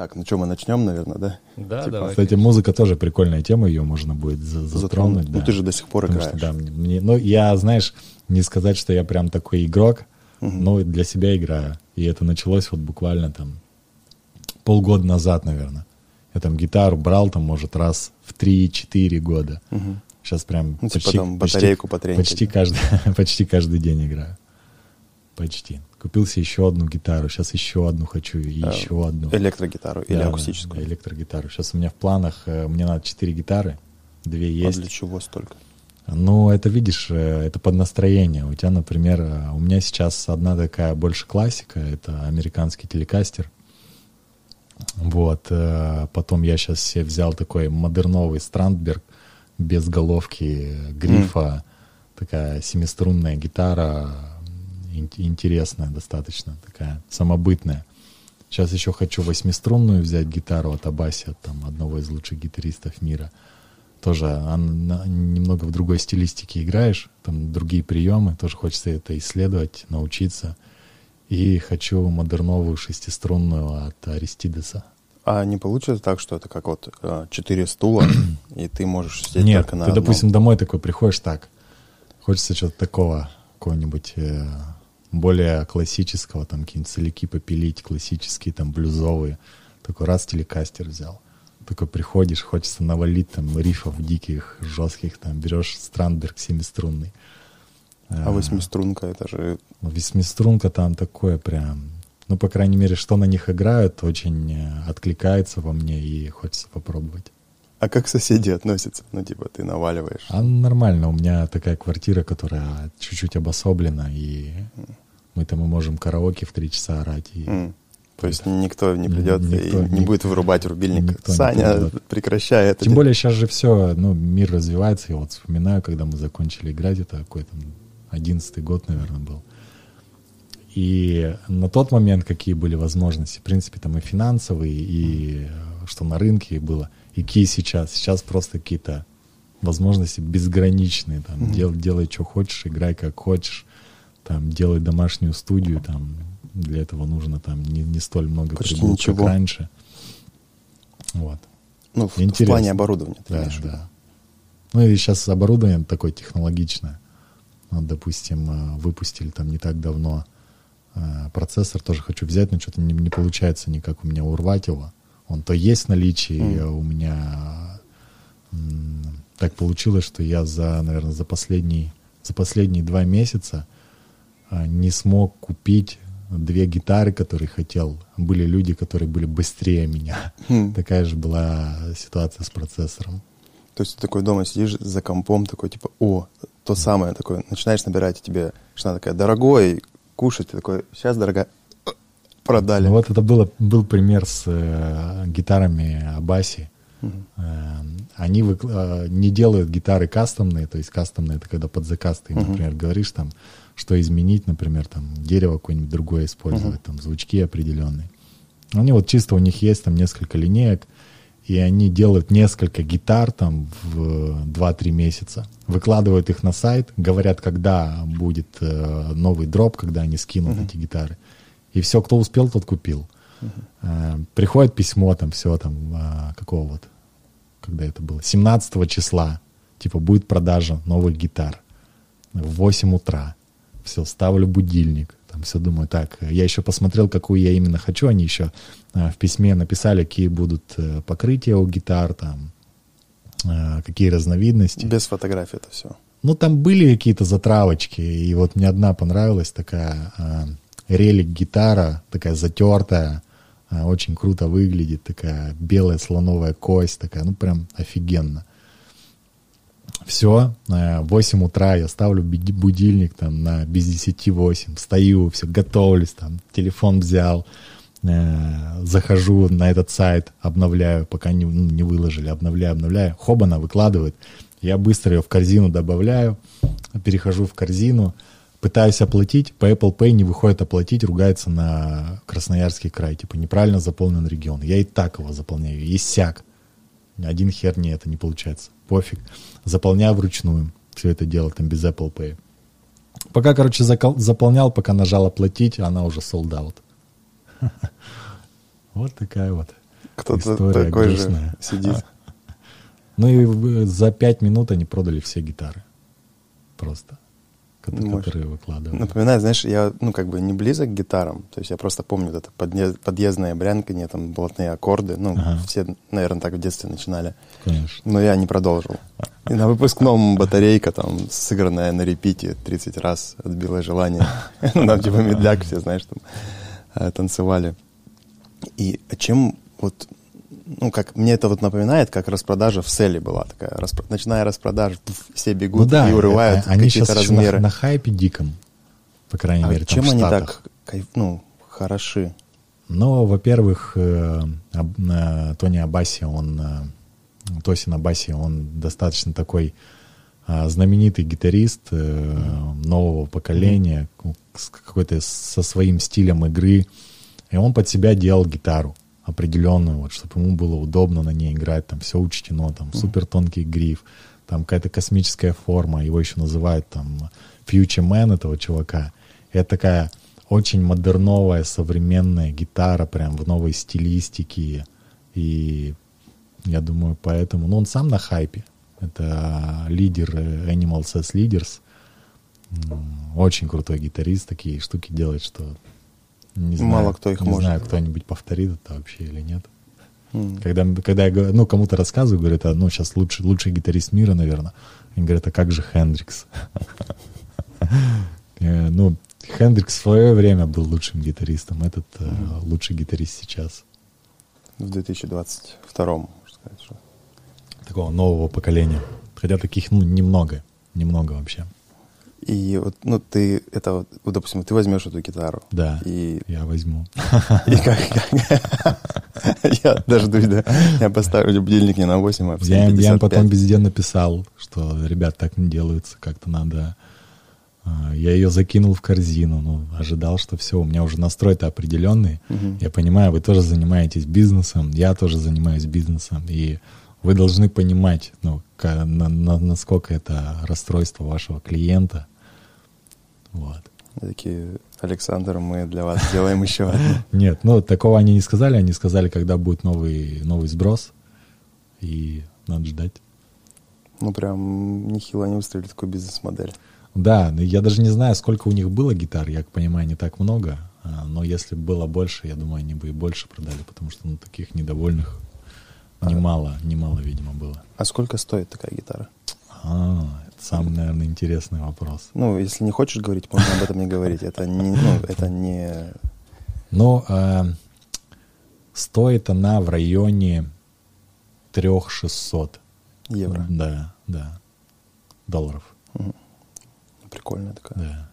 Так, ну что, мы начнем, наверное, да? Да, Типа, давай. Кстати, музыка тоже прикольная тема, ее можно будет за- затронуть. Ну, да. ты же до сих пор Потому играешь. что, да, мне, мне- ну, я, знаешь, не сказать, что я прям такой игрок, но для себя играю. И это началось вот буквально там полгода назад, наверное. Я там гитару брал, там, может, раз в 3-4 года. Сейчас прям Ну, типа почти, там почти- батарейку потренькать. почти, каждый, почти каждый день играю. Почти. Купил себе еще одну гитару, сейчас еще одну хочу, и А, еще одну. Электрогитару или Да, акустическую. Да, электрогитару. Сейчас у меня в планах, э, мне надо 4 гитары, две А есть. для чего столько? Ну, это видишь, э, это под настроение. У тебя, например, э, у меня сейчас одна такая больше классика, это американский телекастер. Вот, потом я сейчас себе взял такой модерновый Страндберг без головки, грифа, такая семиструнная гитара, интересная достаточно, такая самобытная. Сейчас еще хочу восьмиструнную взять гитару от Абаси, от там, одного из лучших гитаристов мира. Тоже она немного в другой стилистике играешь, там другие приемы, тоже хочется это исследовать, научиться. И хочу модерновую шестиструнную от Аристидеса. А не получится так, что это как вот э, четыре стула, и ты можешь сидеть Нет, только на ты, одном? допустим, домой такой приходишь так. Хочется что-то такого, какого-нибудь э, более классического, там какие-нибудь соляки попилить, классические, там блюзовые. Такой раз телекастер взял. Такой приходишь, хочется навалить там рифов диких, жестких, там берешь Страндберг семиструнный. А восьмиструнка, это же... Восьмиструнка там такое прям, ну, по крайней мере, что на них играют, очень э, откликается во мне и хочется попробовать. А как соседи относятся? Ну, типа, ты наваливаешь. А нормально, у меня такая квартира, которая чуть-чуть обособлена, и мы там и можем караоке в три часа орать. И... М. То есть никто не придет Никто и не будет вырубать рубильник. никто Саня, придет. прекращай это. Тем более сейчас же все, ну, мир развивается. Я вот вспоминаю, когда мы закончили играть, это какой-то одиннадцатый год, наверное, был. И на тот момент какие были возможности, в принципе, там и финансовые, и что на рынке было, и какие сейчас. Сейчас просто какие-то возможности безграничные. Там, дел- делай, что хочешь, играй как хочешь, там, делай домашнюю студию, там, для этого нужно там не, не столь много Почти прибылок, как ничего. раньше. Вот. Ну, в, в Интересно. плане оборудования. ты Да, имеешь в да. Ну и сейчас оборудование такое технологичное. Вот, допустим, э, выпустили там не так давно э, процессор, тоже хочу взять, но что-то не, не получается никак у меня урвать его. Он то есть в наличии, э, у меня так получилось, что я за, наверное, за последний, за последние два месяца не смог купить две гитары, которые хотел. Были люди, которые были быстрее меня. Хм. Такая же была ситуация с процессором. То есть ты такой дома сидишь за компом, такой типа, о, то самое такое. Начинаешь набирать, тебе жена такая, дорогой, кушать. Ты такой, сейчас, дорогая, продали. Ну вот это было, был пример с э, гитарами Абаси. Мгм. Э, они э, не делают гитары кастомные, то есть кастомные это когда под заказ ты, например, говоришь там, что изменить, например, там дерево какое-нибудь другое использовать, там звучки определенные. Они вот чисто у них есть там несколько линеек, и они делают несколько гитар там в 2-3 месяца, выкладывают их на сайт, говорят, когда будет э, новый дроп, когда они скинут эти гитары. И все, кто успел, тот купил. Э, приходит письмо, там все там, э, какого вот, когда это было, 17 числа, типа будет продажа новых гитар в 8 утра. Все, ставлю будильник, там все думаю, так, я еще посмотрел, какую я именно хочу, они еще э, в письме написали, какие будут э, покрытия у гитар, там, э, какие разновидности. Без фотографий это все. Ну, там были какие-то затравочки, и вот мне одна понравилась такая э, релик гитара, такая затертая, э, очень круто выглядит, такая белая слоновая кость, такая, ну, прям офигенно. Все, э, 8 утра я ставлю буди- будильник там на без 10 8, встаю, все, готовлюсь, там, телефон взял, э, захожу на этот сайт, обновляю, пока не, ну, не выложили, обновляю, обновляю, хобана выкладывает, я быстро ее в корзину добавляю, перехожу в корзину, пытаюсь оплатить, по Apple Pay не выходит оплатить, ругается на Красноярский край, типа неправильно заполнен регион. Я и так его заполняю, и сяк. Один хер не это не получается. Пофиг. Заполняю вручную все это дело там без Apple Pay. Пока, короче, закол- заполнял, пока нажал оплатить, она уже sold out. Вот такая вот Кто-то История такой грустная. же сидит. Ну и за пять минут они продали все гитары. Просто. Которые выкладывали. Напоминает, знаешь, я, ну, как бы не близок к гитарам. То есть я просто помню вот это подъезд, подъездное брянканье, там, блатные аккорды. Ну, Ага. все, наверное, так в детстве начинали. Конечно. Но я не продолжил. И на выпускном батарейка, там, сыгранная на репите 30 раз отбила желание. Ну, там, типа, медляк все, знаешь, там, э, танцевали. И чем вот, ну, как мне это вот напоминает, как распродажа в селе была такая. Распро- Начиная распродажа, пф, все бегут Ну да, и урывают это- они сейчас еще на, размеры. на хайпе диком, по крайней А мере, там чем в они так, ну, хороши? Ну, во-первых, э, э, Тони Абаси, он, э, Тосин Абаси, он достаточно такой знаменитый гитарист нового поколения, с какой-то со своим стилем игры. И он под себя делал гитару определенную, вот, чтобы ему было удобно на ней играть, там все учтено, там супер тонкий гриф, там какая-то космическая форма, его еще называют там Future Man этого чувака. Это такая очень модерновая, современная гитара, прям в новой стилистике. И я думаю, поэтому... Ну, он сам на хайпе. Это лидер э, Animal Says Leaders. Очень крутой гитарист, такие штуки делает, что не знаю, Мало кто их не может. знаю, кто-нибудь повторит это вообще или нет. М. Когда, когда я ну, кому-то рассказываю, говорят, а, ну, сейчас лучший, лучший гитарист мира, наверное. Они говорят, а как же Хендрикс? Э, Ну, Хендрикс в свое время был лучшим гитаристом, этот э, лучший гитарист сейчас. В 2022, можно сказать, что. Такого нового поколения. Хотя таких, ну, немного. Немного вообще. И вот, ну, ты, это вот, вот, допустим, ты возьмешь эту гитару. Да, И, я возьму. и как, я дождусь, да. Я поставлю будильник не на 8, а в Я им, я им 7.55. потом везде написал, что, ребят, так не делается, как-то надо... А, Я ее закинул в корзину, ну, ожидал, что все, у меня уже настрой-то определенный. Я понимаю, вы тоже занимаетесь бизнесом, я тоже занимаюсь бизнесом, и вы должны понимать, ну, насколько это расстройство вашего клиента. Вот. Такие, Александр, мы для вас сделаем еще одну. Нет, ну, такого они не сказали, они сказали, когда будет новый, новый сброс, и надо ждать. Ну, прям нехило они выстроили такую бизнес-модель. Да, но я даже не знаю, сколько у них было гитар, я понимаю, не так много, а, но если бы было больше, я думаю, они бы и больше продали, потому что ну, таких недовольных немало, немало, видимо, было. А сколько стоит такая гитара? А, это самый, наверное, интересный вопрос. Ну, если не хочешь говорить, можно об этом не говорить. Это не, ну, это не... Ну, а, стоит она в районе 3600. Евро. Да, да. Долларов, Прикольная такая. да.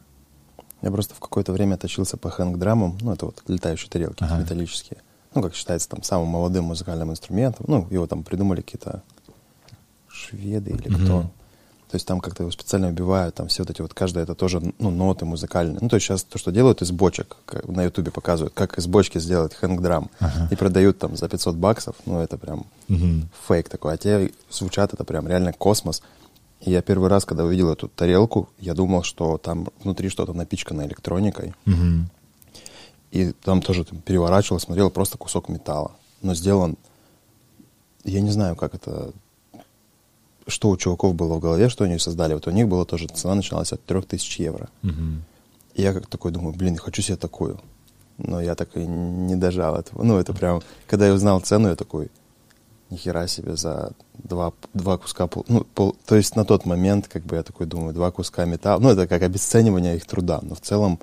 Я просто в какое-то время точился по хэнк-драмам, ну, это вот летающие тарелки Ага. металлические. Ну, как считается, там, самым молодым музыкальным инструментом. Ну, его там придумали какие-то шведы или Мгм. кто. То есть там как-то его специально убивают, там все вот эти вот, каждая это тоже, ну, ноты музыкальные. Ну, то есть сейчас то, что делают из бочек, на ютубе показывают, как из бочки сделать хэнк-драм. Ага. И продают там за 500 баксов, ну, это прям Мгм. фейк такой. А те звучат это прям реально космос. И я первый раз, когда увидел эту тарелку, я думал, что там внутри что-то напичкано электроникой. Мгм. И там тоже там, переворачивал, смотрел просто кусок металла. Но сделан, я не знаю, как это, что у чуваков было в голове, что они создали. Вот у них была тоже цена начиналась от 3000 евро. Мгм. И я как такой думаю, блин, хочу себе такую. Но я так и не дожал этого. Ну, это прям, когда я узнал цену, я такой, нихера себе за два, два куска, пол, ну, пол, то есть на тот момент, как бы я такой думаю, два куска металла, ну, это как обесценивание их труда, но в целом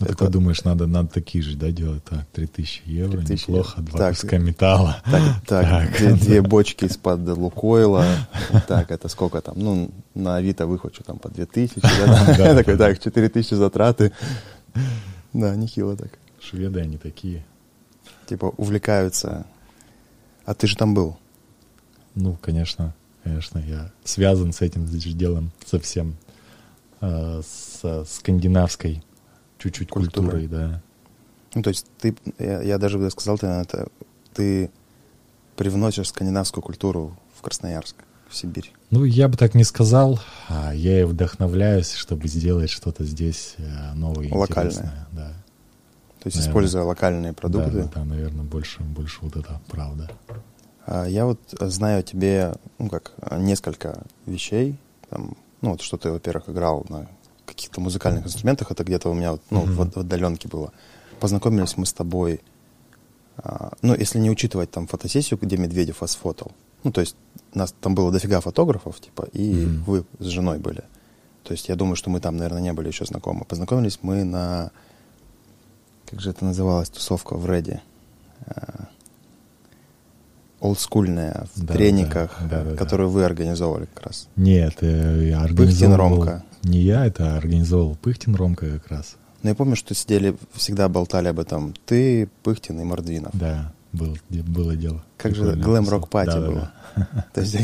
Ну, Это- ты думаешь, надо, надо такие же, да, делать? Так, 3000 евро, 3000 неплохо, евро. два Так. куска металла. Так, так, Так. Две, две бочки из-под Лукойла. Так, это сколько там? Ну, на Авито выхвачу там по 2000. да, да. Да. Такой, так, 4000 затраты. Да, нехило так. Шведы они такие. Типа увлекаются. А ты же там был. Ну, конечно, конечно, я связан с этим делом совсем. э, с скандинавской чуть-чуть Культурой. культурой, да. Ну, то есть ты, я, я даже бы сказал, ты, это, ты привносишь скандинавскую культуру в Красноярск, в Сибирь. Ну, я бы так не сказал. а Я и вдохновляюсь, чтобы сделать что-то здесь э, новое Локальное. интересное. Да. То есть, используя локальные продукты. Да, да, наверное, больше, больше вот это правда. А я вот знаю о тебе, ну как, несколько вещей. Там, ну вот что ты, во-первых, играл на каких-то музыкальных инструментах, это где-то у меня вот, ну, mm-hmm. в, в отдаленке было. Познакомились мы с тобой, а, ну, если не учитывать там фотосессию, где Медведев вас фотал. Ну, то есть нас там было дофига фотографов, типа, и mm-hmm. вы с женой были. То есть я думаю, что мы там, наверное, не были еще знакомы. Познакомились мы на, как же это называлось, тусовка в Реде. А, олдскульная, в да, трениках, да, да, которую да. вы организовывали как раз. Нет, э, я организовывал... Пыхтин Ромка. Не я, это организовал Пыхтин Ромка как раз. Но я помню, что сидели, всегда болтали об этом. Ты, Пыхтин и Мордвинов. Да, был, было дело. Как же глэм-рок-пати да, было. Да, да. То есть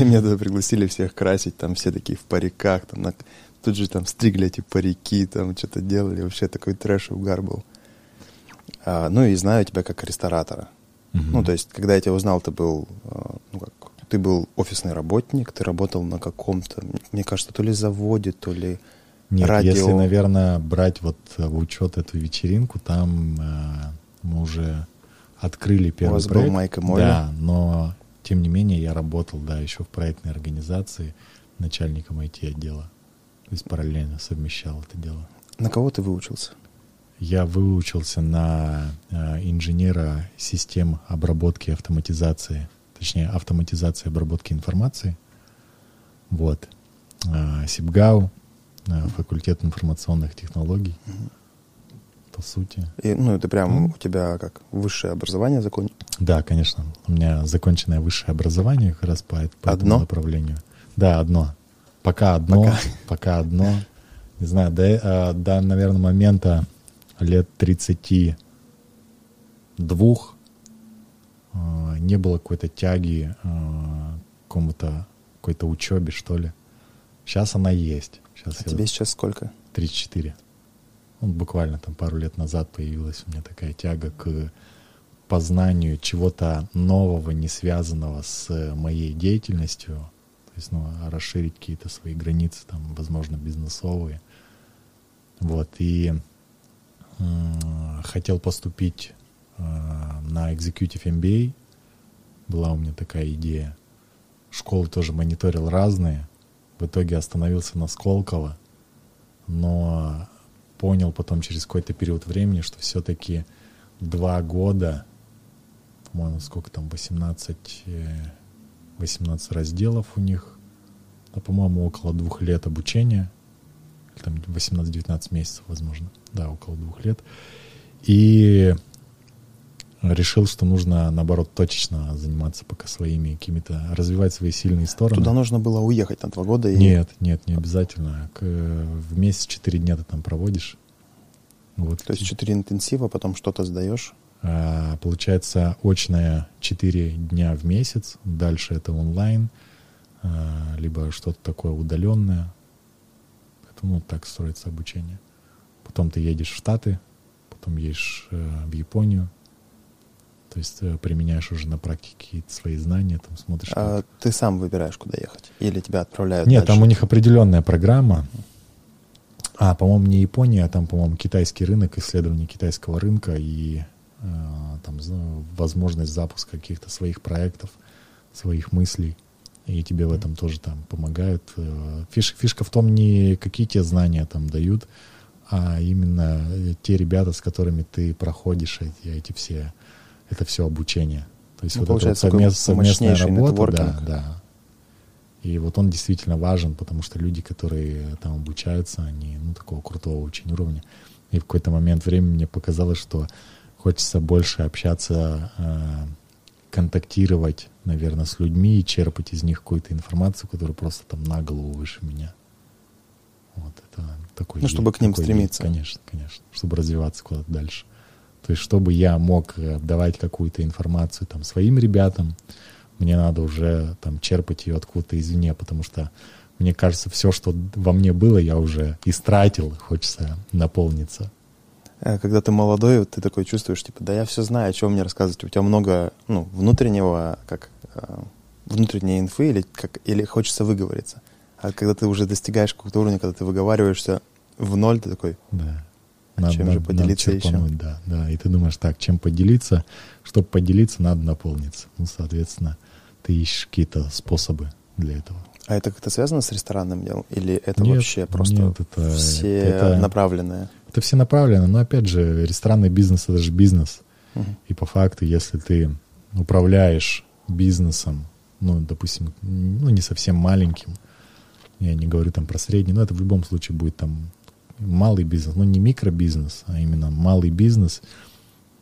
меня туда пригласили всех красить, там все такие в париках, там на, тут же там стригли эти парики, там что-то делали, вообще такой трэш и угар был. А, ну и знаю тебя как ресторатора. Угу. Ну, то есть, когда я тебя узнал, ты был, а, ну, как, ты был офисный работник, ты работал на каком-то, мне кажется, то ли заводе, то ли Нет, радио. если, наверное, брать вот в учет эту вечеринку, там э, мы уже открыли первый У вас проект. был Майк и Молли? Да, но тем не менее я работал, да, еще в проектной организации начальником IT-отдела. То есть параллельно совмещал это дело. На кого ты выучился? Я выучился на э, инженера систем обработки и автоматизации, точнее, автоматизации обработки информации. Вот. Э, СИБГАУ, э, факультет информационных технологий. Угу. По сути. И, ну, это прям у тебя как высшее образование закончено? Да, конечно. У меня законченное высшее образование как раз по, по одно? этому направлению. Да, одно. Пока одно. Пока, пока одно. Не знаю, до, до, наверное, момента лет 32 э, не было какой-то тяги э, к какому-то какой-то учебе, что ли. Сейчас она есть. Сейчас а тебе сейчас сколько? 34. Вот буквально там пару лет назад появилась у меня такая тяга к познанию чего-то нового, не связанного с моей деятельностью. То есть, ну, расширить какие-то свои границы, там, возможно, бизнесовые. Вот, и хотел поступить на Executive MBA. Была у меня такая идея. Школы тоже мониторил разные. В итоге остановился на Сколково. Но понял потом через какой-то период времени, что все-таки два года, по-моему, сколько там, 18, 18 э, разделов у них, а, по-моему, около двух лет обучения — там 18-19 месяцев, возможно, да, около двух лет. И решил, что нужно, наоборот, точечно заниматься пока своими какими-то, развивать свои сильные стороны. Туда нужно было уехать на два года? И... Нет, нет, не обязательно. К, в месяц четыре дня ты там проводишь. Вот. То есть четыре интенсива, потом что-то сдаешь? А, получается, очное четыре дня в месяц, дальше это онлайн, а, либо что-то такое удаленное, ну, так строится обучение. Потом ты едешь в Штаты, потом едешь э, в Японию, то есть э, применяешь уже на практике свои знания, там смотришь. А как... ты сам выбираешь, куда ехать? Или тебя отправляют? Нет, дальше? там у них определенная программа. А, по-моему, не Япония, а там, по-моему, китайский рынок, исследование китайского рынка и э, там возможность запуска каких-то своих проектов, своих мыслей и тебе в этом тоже там помогают. Э, фиш, фишка в том, не какие тебе знания там дают, а именно те ребята, с которыми ты проходишь эти, эти все, это все обучение. То есть ну, вот это вот совмест, совместная работа, да, да. И вот он действительно важен, потому что люди, которые там обучаются, они ну, такого крутого очень уровня. И в какой-то момент времени мне показалось, что хочется больше общаться э, контактировать, наверное, с людьми и черпать из них какую-то информацию, которая просто там на голову выше меня. Вот это такой. Ну, чтобы к ним стремиться. Вид, конечно, конечно, чтобы развиваться куда-то дальше. То есть, чтобы я мог э, давать какую-то информацию там своим ребятам, мне надо уже там черпать ее откуда-то извне, потому что мне кажется, все, что во мне было, я уже истратил, хочется наполниться. Э, когда ты молодой, вот ты такой чувствуешь, типа, да я все знаю, о чем мне рассказывать. У тебя много ну, внутреннего, как э, внутренней инфы или, как, или хочется выговориться. А когда ты уже достигаешь какого-то уровня, когда ты выговариваешься в ноль, ты такой, да. А чем же поделиться надо черпануть, Да, да. И ты думаешь, так, чем поделиться? Чтобы поделиться, надо наполниться. Ну, соответственно, ты ищешь какие-то способы для этого. А это как-то связано с ресторанным делом? Или это Нет, вообще просто нет, это- все это- направленные? Это все направлено, но опять же, ресторанный бизнес это же бизнес. Мгм. И по факту, если ты управляешь бизнесом, ну, допустим, ну, не совсем маленьким, я не говорю там про средний, но это в любом случае будет там малый бизнес, ну, не микробизнес, а именно малый бизнес,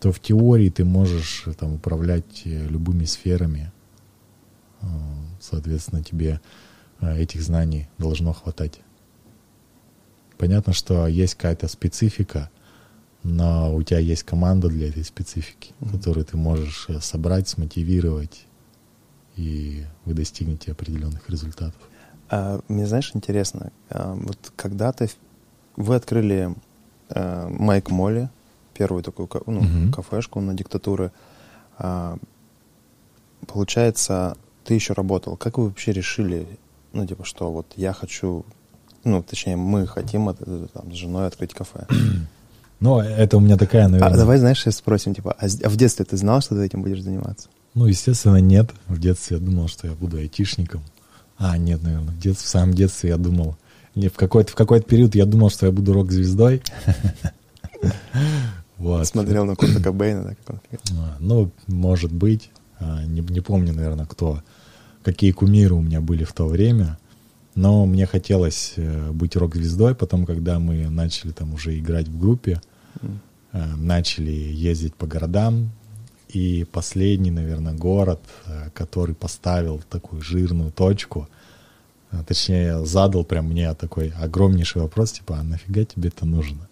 то в теории ты можешь э, там управлять э, любыми сферами. Э, Соответственно, тебе этих знаний должно хватать. Понятно, что есть какая-то специфика, но у тебя есть команда для этой специфики, Мгм. которую ты можешь собрать, смотивировать, и вы достигнете определенных результатов. А, мне, знаешь, интересно, а, вот когда-то вы открыли а, Майк Молли, первую такую ну, Мгм. кафешку на диктатуры, а, получается, ты еще работал. Как вы вообще решили, ну, типа, что вот я хочу, ну, точнее, мы хотим от- э, там, с женой открыть кафе? Но это у меня такая, А наверное... давай, знаешь, сейчас спросим, типа, а а в детстве ты знал, что ты этим будешь заниматься? Ну, естественно, нет. В детстве я думал, что я буду айтишником. А, нет, наверное, в, детстве, в самом детстве я думал... Не, в какой-то, в какой-то период я думал, что я буду рок-звездой. Вот. Смотрел на Курта Кобейна, да, как он А, Ну, может быть. А, Не, не помню, наверное, кто, какие кумиры у меня были в то время. Но мне хотелось э, быть рок-звездой. Потом, когда мы начали там уже играть в группе, э, начали ездить по городам. И последний, наверное, город, э, который поставил такую жирную точку, точнее, задал прям мне такой огромнейший вопрос, типа, а нафига тебе это нужно?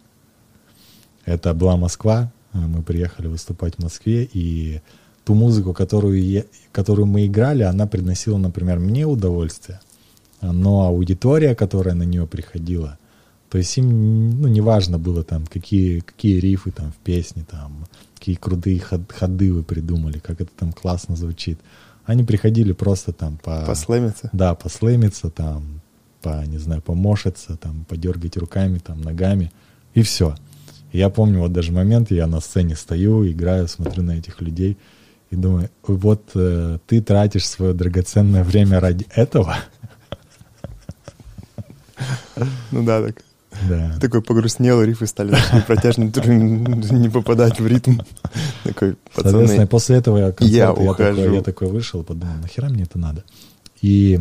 Это была Москва, э, мы приехали выступать в Москве, и ту музыку, которую, я- которую мы играли, она приносила, например, мне удовольствие, но аудитория, которая на нее приходила, то есть им, ну, неважно было там, какие, какие рифы там в песне, там, какие крутые ход- ходы вы придумали, как это там классно звучит. Они приходили просто там по... Послэмиться? Да, послэмиться там, по, не знаю, помошиться, там, подергать руками, там, ногами, и все. Я помню вот даже момент, я на сцене стою, играю, смотрю на этих людей и думаю, вот э, ты тратишь свое драгоценное время ради этого? Ну да, так. Да. Такой погрустнел, рифы стали протяжные, не попадать в ритм. Такой, Соответственно, пацаны, после этого я, ухожу. я такой вышел, подумал, нахера мне это надо? И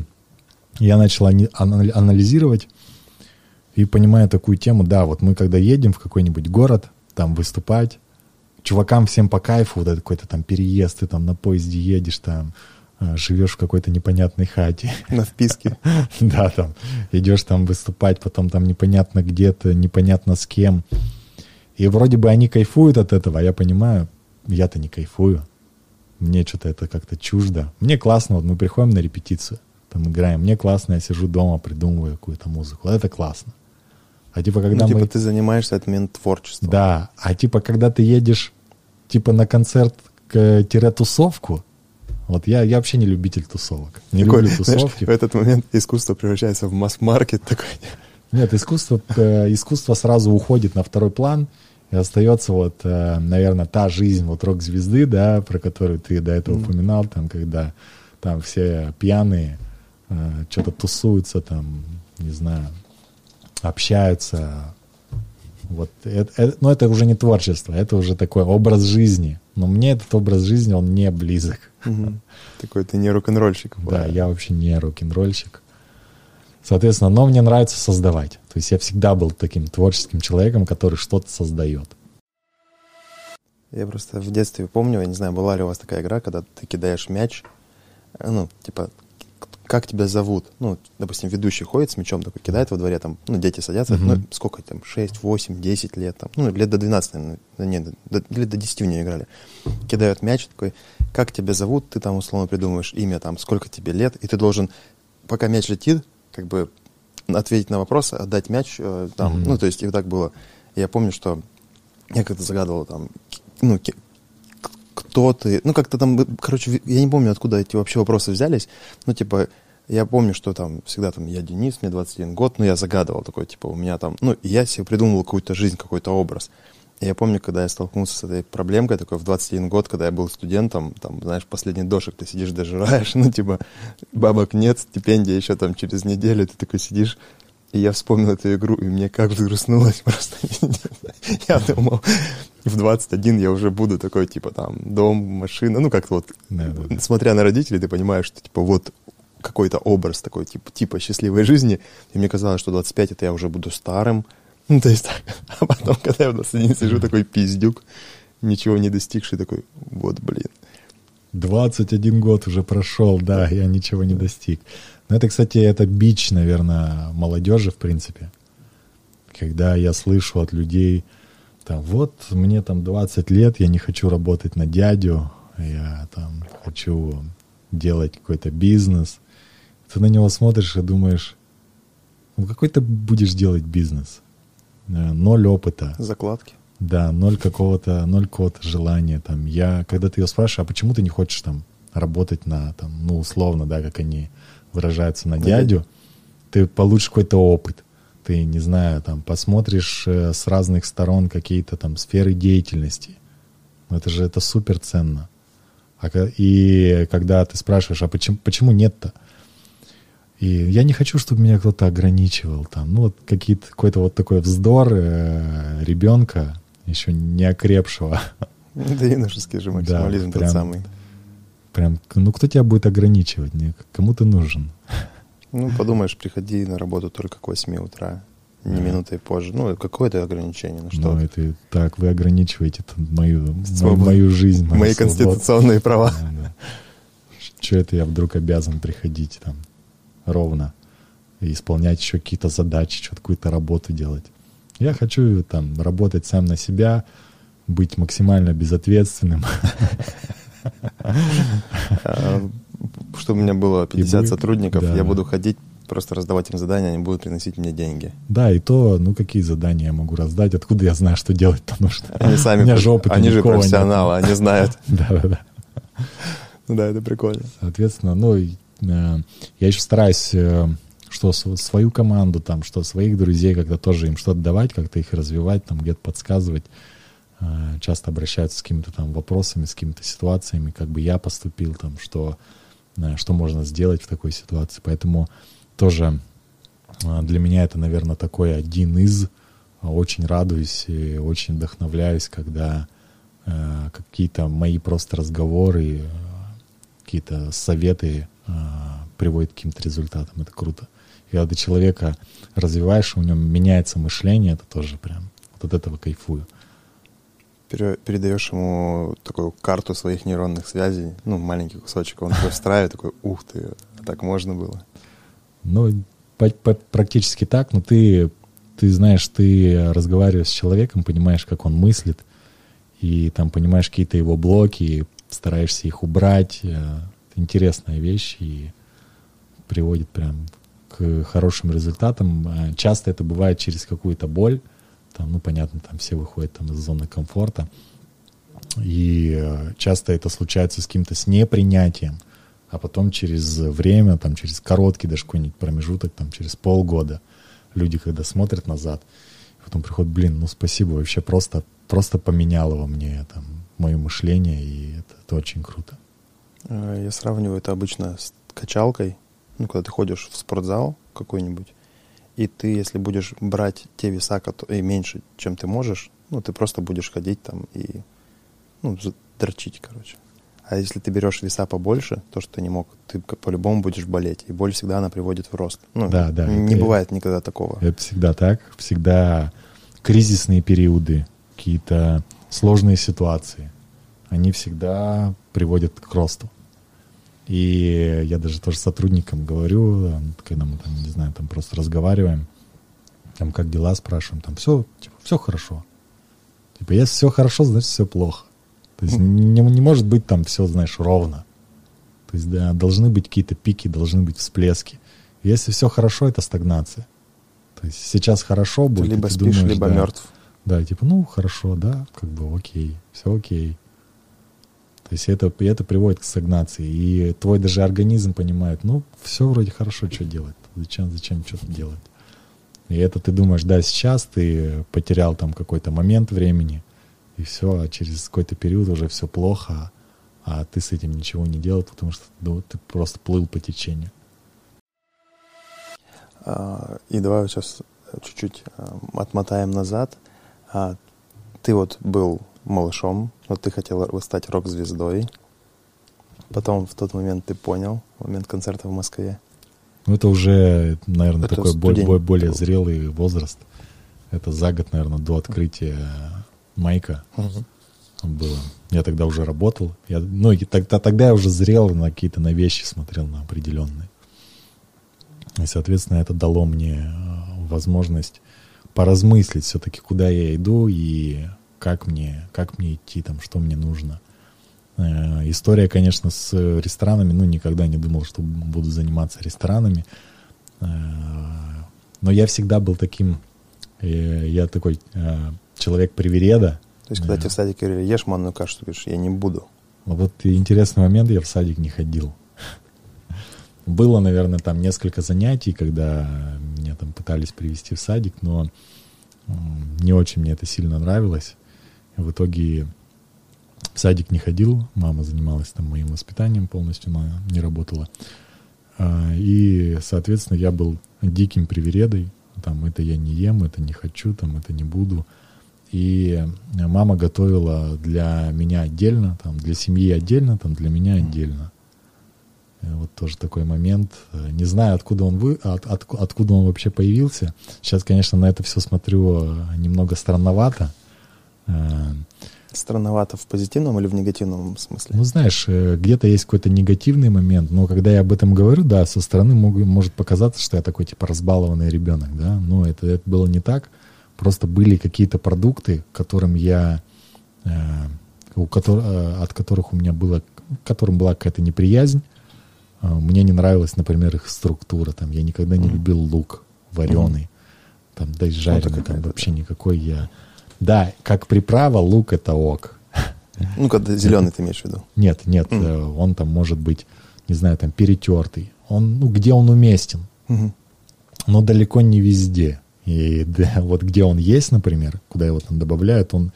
я начал анализировать и понимаю такую тему, да, вот мы когда едем в какой-нибудь город, там выступать, чувакам всем по кайфу, вот это какой-то там переезд, ты там на поезде едешь, там живешь в какой-то непонятной хате, на вписке. да, там идешь там выступать, потом там непонятно где-то, непонятно с кем. И вроде бы они кайфуют от этого, а я понимаю, я-то не кайфую. Мне что-то это как-то чуждо. Мне классно, вот мы приходим на репетицию, там играем, мне классно, я сижу дома, придумываю какую-то музыку. Это классно. А типа, когда Ну, типа мы... ты занимаешься этот момент творчеством. Да, а типа, когда ты едешь, типа, на концерт к тусовку, вот я, я вообще не любитель тусовок. Не Такой, люблю знаешь, тусовки. в этот момент искусство превращается в масс-маркет такой. Нет, искусство, э, искусство сразу уходит на второй план, и остается вот, э, наверное, та жизнь вот рок-звезды, да, про которую ты до этого упоминал, там, когда там все пьяные, э, что-то тусуются, там, не знаю, общаются. Вот, это, это- но это уже не творчество, это уже такой образ жизни. Но мне этот образ жизни, он не близок. Мгм. Такой ты не рок-н-ролльщик. Да, я вообще не рок-н-ролльщик. Соответственно, но мне нравится создавать. То есть я всегда был таким творческим человеком, который что-то создает. Я просто в детстве помню, я не знаю, была ли у вас такая игра, когда ты кидаешь мяч, э, ну, типа, как тебя зовут? Ну, допустим, ведущий ходит с мячом, такой кидает во дворе, там, ну, дети садятся, Мгм. ну, сколько там, 6, 8, 10 лет, там, ну, лет до 12, наверное, нет, до, лет до 10 в нее играли. Кидают мяч, такой, как тебя зовут, ты там условно придумываешь имя, там, сколько тебе лет, и ты должен, пока мяч летит, как бы ответить на вопрос, отдать мяч, э, там, Мгм. ну, то есть, и вот так было. Я помню, что я как-то загадывал там, ну, кто ты, ну, как-то там, короче, я не помню, откуда эти вообще вопросы взялись, ну, типа, Я помню, что там всегда там я Денис, мне 21 год, но я загадывал такой, типа, у меня там, ну, я себе придумывал какую-то жизнь, какой-то образ. И я помню, когда я столкнулся с этой проблемкой, такой в 21 год, когда я был студентом, там, знаешь, последний дошек ты сидишь, дожираешь, ну, типа, бабок нет, стипендия еще там через неделю, ты такой сидишь, и я вспомнил эту игру, и мне как взгрустнулось просто. я думал, в 21 я уже буду такой, типа, там, дом, машина, ну, как-то вот, да, да, да. смотря на родителей, ты понимаешь, что, типа, вот какой-то образ такой, типа, типа счастливой жизни. И мне казалось, что 25 это я уже буду старым. Ну, то есть, так. а потом, когда я в 21 сижу, такой пиздюк, ничего не достигший, такой, вот, блин. 21 год уже прошел, да, я ничего не достиг. Но это, кстати, это бич, наверное, молодежи, в принципе. Когда я слышу от людей, там, вот мне там 20 лет, я не хочу работать на дядю, я там хочу делать какой-то бизнес. Ты на него смотришь и думаешь, ну какой ты будешь делать бизнес? Э, ноль опыта. Закладки. Да, ноль какого-то, ноль какого-то желания. Там, я, когда ты ее спрашиваешь, а почему ты не хочешь там работать на, там, ну, условно, да, как они выражаются, на дядю, ты получишь какой-то опыт. Ты, не знаю, там, посмотришь э, с разных сторон какие-то там сферы деятельности. Ну, это же, это супер ценно. А, и когда ты спрашиваешь, а почему, почему нет-то? И я не хочу, чтобы меня кто-то ограничивал там. Ну, вот какие-то, какой-то вот такой вздор э, ребенка, еще не окрепшего. Да юношеский же максимализм да, прям, тот самый. Прям, ну кто тебя будет ограничивать? Кому ты нужен? Ну, подумаешь, приходи на работу только к 8 утра, не минутой позже. Ну, какое-то ограничение, ну что? Ну, это так, вы ограничиваете мою, мою, мою жизнь, мою Мои свободу. конституционные права. Да, да. Что это я вдруг обязан приходить там ровно и исполнять еще какие-то задачи, что-то какую-то работу делать. Я хочу там работать сам на себя, быть максимально безответственным. А, чтобы у меня было 50 сотрудников, я буду ходить просто раздавать им задания, они будут приносить мне деньги. Да, и то, ну какие задания я могу раздать, откуда я знаю, что делать-то нужно. Они сами, у же они же профессионалы, они знают. Да-да-да. Ну да, это прикольно. Соответственно, ну, э, я еще стараюсь э, что свою команду, там, что своих друзей, когда тоже им что-то давать, как-то их развивать, там, где-то подсказывать. Э, часто обращаются с какими-то там вопросами, с какими-то ситуациями, как бы я поступил, там, что, что можно сделать в такой ситуации. Поэтому тоже для меня это, наверное, такой один из. Очень радуюсь и очень вдохновляюсь, когда какие-то мои просто разговоры, какие-то советы э, приводят к каким-то результатам. Это круто. И когда ты человека развиваешь, у него меняется мышление, это тоже прям вот от этого кайфую. Передаешь ему такую карту своих нейронных связей, ну, маленький кусочек, он такой встраивает, такой, ух ты, так можно было. Ну, практически так, но ты, ты знаешь, ты разговариваешь с человеком, понимаешь, как он мыслит, и там понимаешь какие-то его блоки, стараешься их убрать. Это интересная вещь и приводит прям к хорошим результатам. Э, часто это бывает через какую-то боль. Там, ну, понятно, там все выходят там, из зоны комфорта. И э, часто это случается с каким-то с непринятием. А потом через время, там, через короткий даже какой-нибудь промежуток, там, через полгода, люди, когда смотрят назад, потом приходят, блин, ну спасибо, вообще просто, просто поменяло во мне там мое мышление, и это, это очень круто. Э, я сравниваю это обычно с качалкой. Ну, когда ты ходишь в спортзал какой-нибудь, и ты, если будешь брать те веса, которые меньше, чем ты можешь, ну, ты просто будешь ходить там и, ну, дрочить, короче. А если ты берешь веса побольше, то, что ты не мог, ты по-любому будешь болеть. И боль всегда она приводит в рост. Ну, да, да. Не это, бывает никогда такого. Это всегда так. Всегда кризисные периоды, какие-то сложные ситуации, они всегда приводят к росту. И я даже тоже сотрудникам говорю, когда мы там, не знаю, там просто разговариваем, там как дела спрашиваем, там все, типа, все хорошо. Типа, если все хорошо, значит все плохо. То есть не, не может быть там все, знаешь, ровно. То есть, да, должны быть какие-то пики, должны быть всплески. Если все хорошо, это стагнация. То есть сейчас хорошо будет. Ты либо ты спишь, думаешь, либо да, мертв. Да, типа, ну хорошо, да, как бы окей, все окей. То есть это, и это приводит к стагнации. И твой даже организм понимает, ну, все вроде хорошо, что делать. Зачем, зачем что-то делать? И это ты думаешь, да, сейчас ты потерял там какой-то момент времени, и все, а через какой-то период уже все плохо, а ты с этим ничего не делал, потому что ну, ты просто плыл по течению. А, и давай сейчас чуть-чуть а, отмотаем назад. А, ты вот был малышом, вот ты хотел стать рок-звездой. Потом в тот момент ты понял, момент концерта в Москве. Ну, это уже, наверное, это такой более, более зрелый возраст. Это за год, наверное, до открытия Майка угу. было. Я тогда уже работал. Я, ну, и тогда, тогда я уже зрел на какие-то на вещи смотрел, на определенные. И, соответственно, это дало мне э, возможность поразмыслить все-таки, куда я иду и как мне, как мне идти, там, что мне нужно. Э, история, конечно, с ресторанами, ну, никогда не думал, что буду заниматься ресторанами. Э, но я всегда был таким, я такой человек-привереда. То есть, когда тебе в садике говорили, ешь манную кашу, ты говоришь, я не буду. Вот интересный момент, я в садик не ходил. Было, наверное, там несколько занятий, когда меня там пытались привести в садик, но не очень мне это сильно нравилось. В итоге в садик не ходил, мама занималась там моим воспитанием полностью, она не работала. А, и, соответственно, я был диким привередой, там, это я не ем, это не хочу, там, это не буду. И мама готовила для меня отдельно, там, для семьи отдельно, там, для меня отдельно. Э, вот тоже такой момент. Э, не знаю, откуда он вы, от, от, откуда он вообще появился. Сейчас, конечно, на это все смотрю э, немного странновато. Странновато в позитивном или в негативном смысле? Ну, знаешь, где-то есть какой-то негативный момент, но когда я об этом говорю, да, со стороны могу, может показаться, что я такой, типа, разбалованный ребенок, да, но это, это было не так. Просто были какие-то продукты, которым я, у котор, от которых у меня было, которым была какая-то неприязнь, мне не нравилась, например, их структура. Там, я никогда не mm. любил лук вареный. Mm. Там, да и жареный, там вообще никакой я... Да, как приправа лук это ок. Ну, когда зеленый ты имеешь в виду? Нет, нет, mm. он там может быть, не знаю, там перетертый. Он, ну, где он уместен. Mm-hmm. Но далеко не везде. И да, вот где он есть, например, куда его там добавляют, он,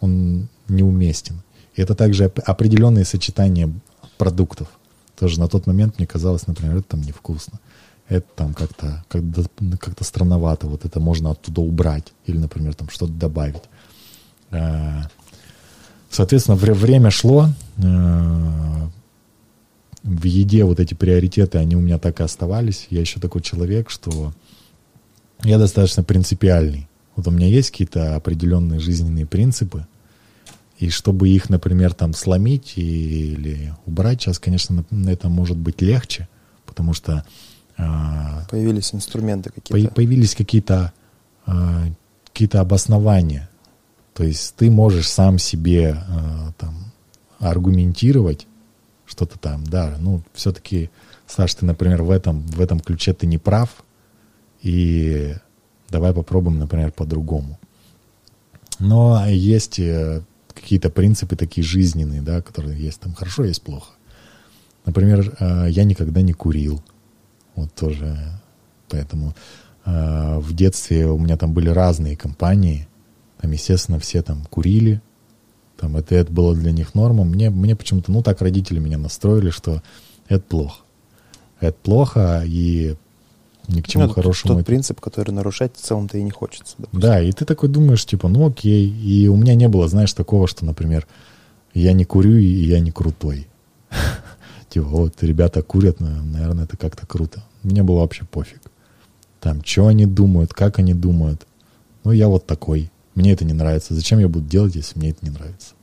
он неуместен. И это также определенные сочетания продуктов. Тоже на тот момент мне казалось, например, это там невкусно. Это там как-то как как странновато. Вот это можно оттуда убрать. Или, например, там что-то добавить. А, соответственно, время шло. А, в еде вот эти приоритеты, они у меня так и оставались. Я еще такой человек, что я достаточно принципиальный. Вот у меня есть какие-то определенные жизненные принципы, и чтобы их, например, там сломить или убрать, сейчас, конечно, это может быть легче, потому что... А, появились инструменты какие-то. Появились какие-то а, какие-то обоснования. То есть ты можешь сам себе а, там аргументировать что-то там, да, ну, все-таки, Саш, ты, например, в этом, в этом ключе ты не прав, и давай попробуем, например, по-другому. Но есть э, какие-то принципы такие жизненные, да, которые есть там хорошо, есть плохо. Например, э, я никогда не курил. Вот тоже. Поэтому э, в детстве у меня там были разные компании. Там, естественно, все там курили. Там это, это было для них нормом. Мне, мне почему-то, ну, так родители меня настроили, что это плохо. Это плохо, и ни к чему ну, хорошему. Тот это... принцип, который нарушать в целом-то и не хочется. Допустим. Да, и ты такой думаешь, типа, ну окей. И у меня не было, знаешь, такого, что, например, я не курю, и я не крутой. Типа, вот ребята курят, наверное, это как-то круто. Мне было вообще пофиг. Там, что они думают, как они думают. Ну, я вот такой. Мне это не нравится. Зачем я буду делать, если мне это не нравится?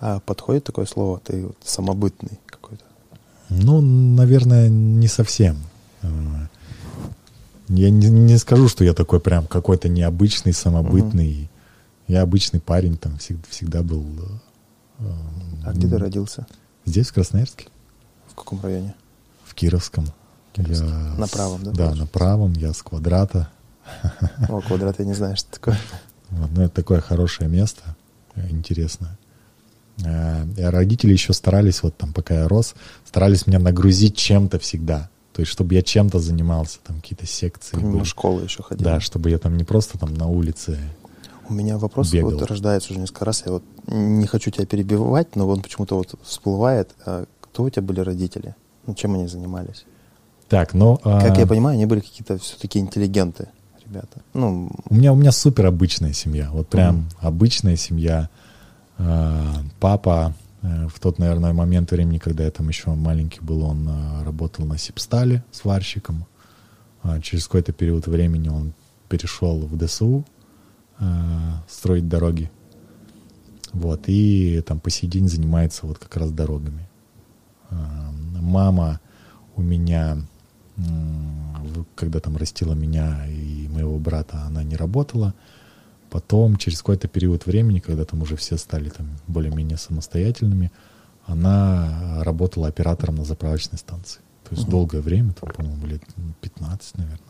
А подходит такое слово? Ты вот самобытный какой-то? Ну, наверное, не совсем. Э, я не, не скажу, что я такой прям какой-то необычный, самобытный. Угу. Я обычный парень, там всегда, всегда был. Э, а где ты родился? Здесь, в Красноярске. В каком районе? В Кировском. Я на правом, да? Да, на правом. Я с квадрата. О, квадрат я не знаю, что такое. Вот, ну, это такое хорошее место, э, интересное. Э, родители еще старались, вот там, пока я рос, старались меня нагрузить чем-то всегда. То есть, чтобы я чем-то занимался, там какие-то секции. Помимо школы еще ходил. Да, чтобы я там не просто там на улице У меня вопрос бегал. вот рождается уже несколько раз. Я вот не хочу тебя перебивать, но он почему-то вот всплывает. А кто у тебя были родители? Ну, чем они занимались? Так, ну... Как а, я понимаю, они были какие-то все-таки интеллигенты, ребята. Ну, У меня, у меня супер обычная семья. Вот прям обычная семья. Э, Папа э, в тот, наверное, момент времени, когда я там еще маленький был, он э, работал на Сипстале сварщиком. А Через какой-то период времени он перешел в ДСУ э, строить дороги. Вот, и там по сей день занимается вот как раз дорогами. Э, Мама у меня, когда там растила меня и моего брата, она не работала. Потом, через какой-то период времени, когда там уже все стали там более-менее самостоятельными, она работала оператором на заправочной станции. То есть долгое время, там, по-моему, лет 15, наверное.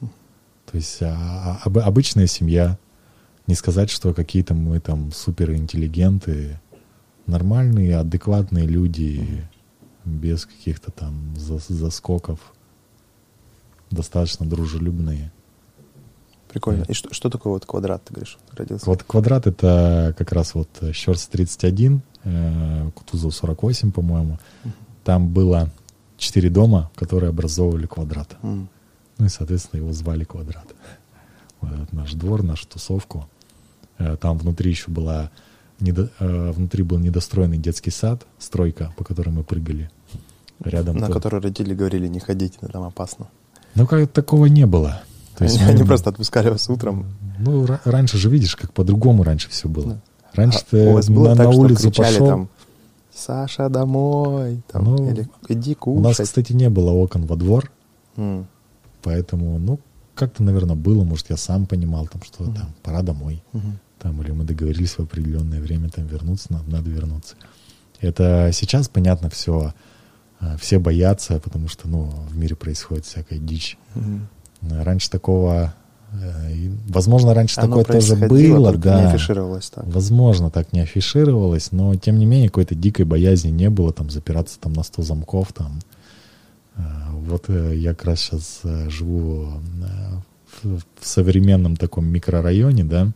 То есть а, а, об- обычная семья. Не сказать, что какие-то мы там суперинтеллигенты. Нормальные, адекватные люди, без каких-то там зас- заскоков. Достаточно дружелюбные. прикольно. И что, что такое вот квадрат, ты говоришь, родился? Квад- квадрат это как раз вот Щерс 31, э, Кутузов 48, по-моему. Там было четыре дома, которые образовывали квадрат. М. Ну и, соответственно, его звали квадрат. Вот этот наш двор, нашу тусовку. Э, Там внутри еще была недо- э, внутри был недостроенный детский сад, стройка, по которой мы прыгали. Рядом. На который родители говорили, не ходите, там опасно. Ну, как такого не было. То есть они, мы- они просто отпускали вас утром. Ну, ра- раньше же, видишь, как по-другому раньше все было. Да. Раньше А ты на, так, на улицу пошел. там, Саша, домой, там, Ну, или иди У нас, кушать. кстати, не было окон во двор, М. поэтому, ну, как-то, наверное, было, может, я сам понимал, там, что Мгм. там, пора домой. Мгм. Там, или мы договорились в определенное время там вернуться, надо, надо вернуться. Это сейчас, понятно, все, все боятся, потому что, ну, в мире происходит всякая дичь. Э, Раньше такого, э, возможно, раньше Оно такое тоже было, да. не афишировалось так. Возможно, так не афишировалось, но тем не менее какой-то дикой боязни не было, там запираться там на 100 замков, там. Э, Вот э, я как раз сейчас живу э, в, в современном таком микрорайоне, да,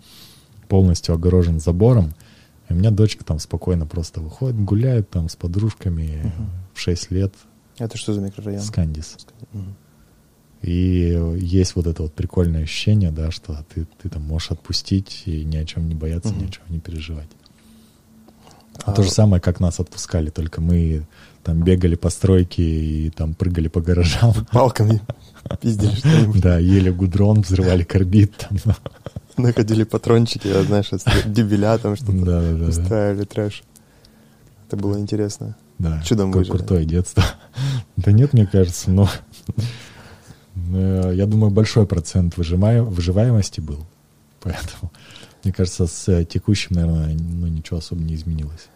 полностью огорожен забором. И у меня дочка там спокойно просто выходит, гуляет там с подружками Мгм. в 6 лет Это что за микрорайон? с Кандис. Мгм. И есть вот это вот прикольное ощущение, да, что ты, ты там можешь отпустить и ни о чем не бояться, ни о чем не переживать. А, То же самое, как нас отпускали, только мы там бегали по стройке и там прыгали по гаражам. Палками пиздили что-нибудь. Да, ели гудрон, взрывали карбид. Там. Находили патрончики, а, знаешь, дебеля там что-то. Устраивали трэш. Это было интересно. Да, Чудом выжили. крутое детство. Да нет, мне кажется, но э, я думаю, большой процент выживаемости был. Поэтому, мне кажется, с э, текущим, наверное, ну, ничего особо не изменилось.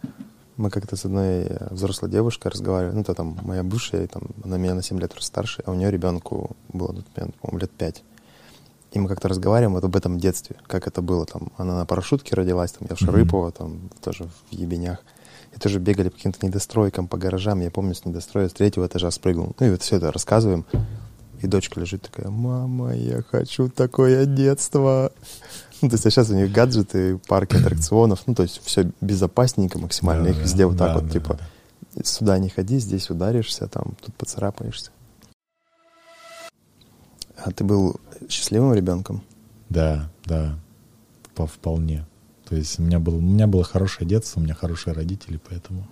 Мы как-то с одной э, взрослой девушкой разговаривали, ну, это там моя бывшая, и там, она меня на 7 лет старше, а у нее ребенку было, момент, по-моему, лет 5. И мы как-то разговариваем вот об этом детстве, как это было там. Она на парашютке родилась, там, я в. Шарыпово, там, тоже в Ебенях. И тоже бегали по каким-то недостройкам, по гаражам. Я помню, с недостроя с третьего этажа спрыгнул. Ну, и вот все это рассказываем. И дочка лежит такая, мама, я хочу такое детство. Ну, то есть, а сейчас у них гаджеты, парки аттракционов, ну, то есть, все безопасненько максимально. Их Да, везде вот так да, вот, да, типа, да. сюда не ходи, здесь ударишься, там, тут поцарапаешься. А ты был счастливым ребенком? Да, да, по вполне. То есть у меня, было, у меня было хорошее детство, у меня хорошие родители, поэтому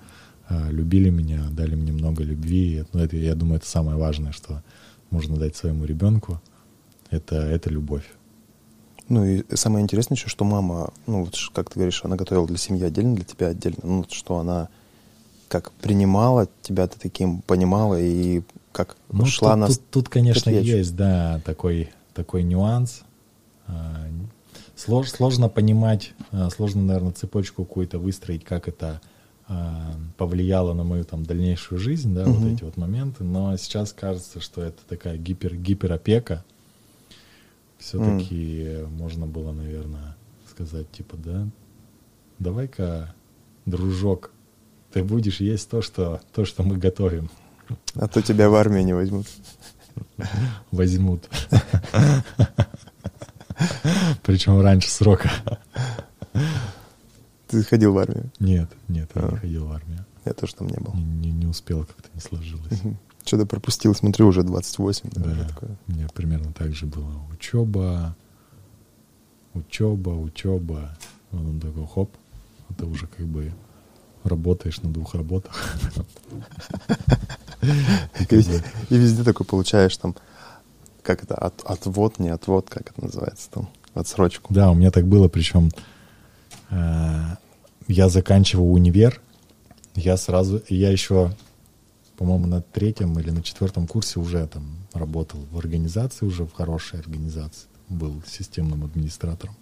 э, любили меня, дали мне много любви. Ну, это, я думаю, это самое важное, что можно дать своему ребенку. Это, это любовь. Ну и самое интересное еще, что мама, ну вот как ты говоришь, она готовила для семьи отдельно, для тебя отдельно. Ну что она как принимала тебя ты таким, понимала и как Ну, шла тут, на... тут, тут, конечно, речь. есть, да, такой, такой нюанс. А, слож- сложно понимать, а, сложно, наверное, цепочку какую-то выстроить, как это а, повлияло на мою там дальнейшую жизнь, да, Мгм. вот эти вот моменты. Но сейчас кажется, что это такая гипер, гиперопека. Все-таки можно было, наверное, сказать, типа, да, давай-ка дружок, ты будешь есть то, что, то, что мы готовим. А то тебя в армию не возьмут. Возьмут. Причем раньше срока. Ты ходил в армию? Нет, нет, я А. не ходил в армию. Я тоже там не был. Не, успел, как-то не сложилось. Что-то пропустил, смотрю, уже 28. Да, такое. у меня примерно так же было. Учеба, учеба, учеба. Он такой, хоп, а ты уже как бы работаешь на двух работах. И везде такой получаешь там, как это, от, отвод, не отвод, как это называется там, отсрочку. Да, у меня так было, причем э, я заканчивал универ, я сразу, я еще, по-моему, на третьем или на четвертом курсе уже там работал в организации, уже в хорошей организации, был системным администратором.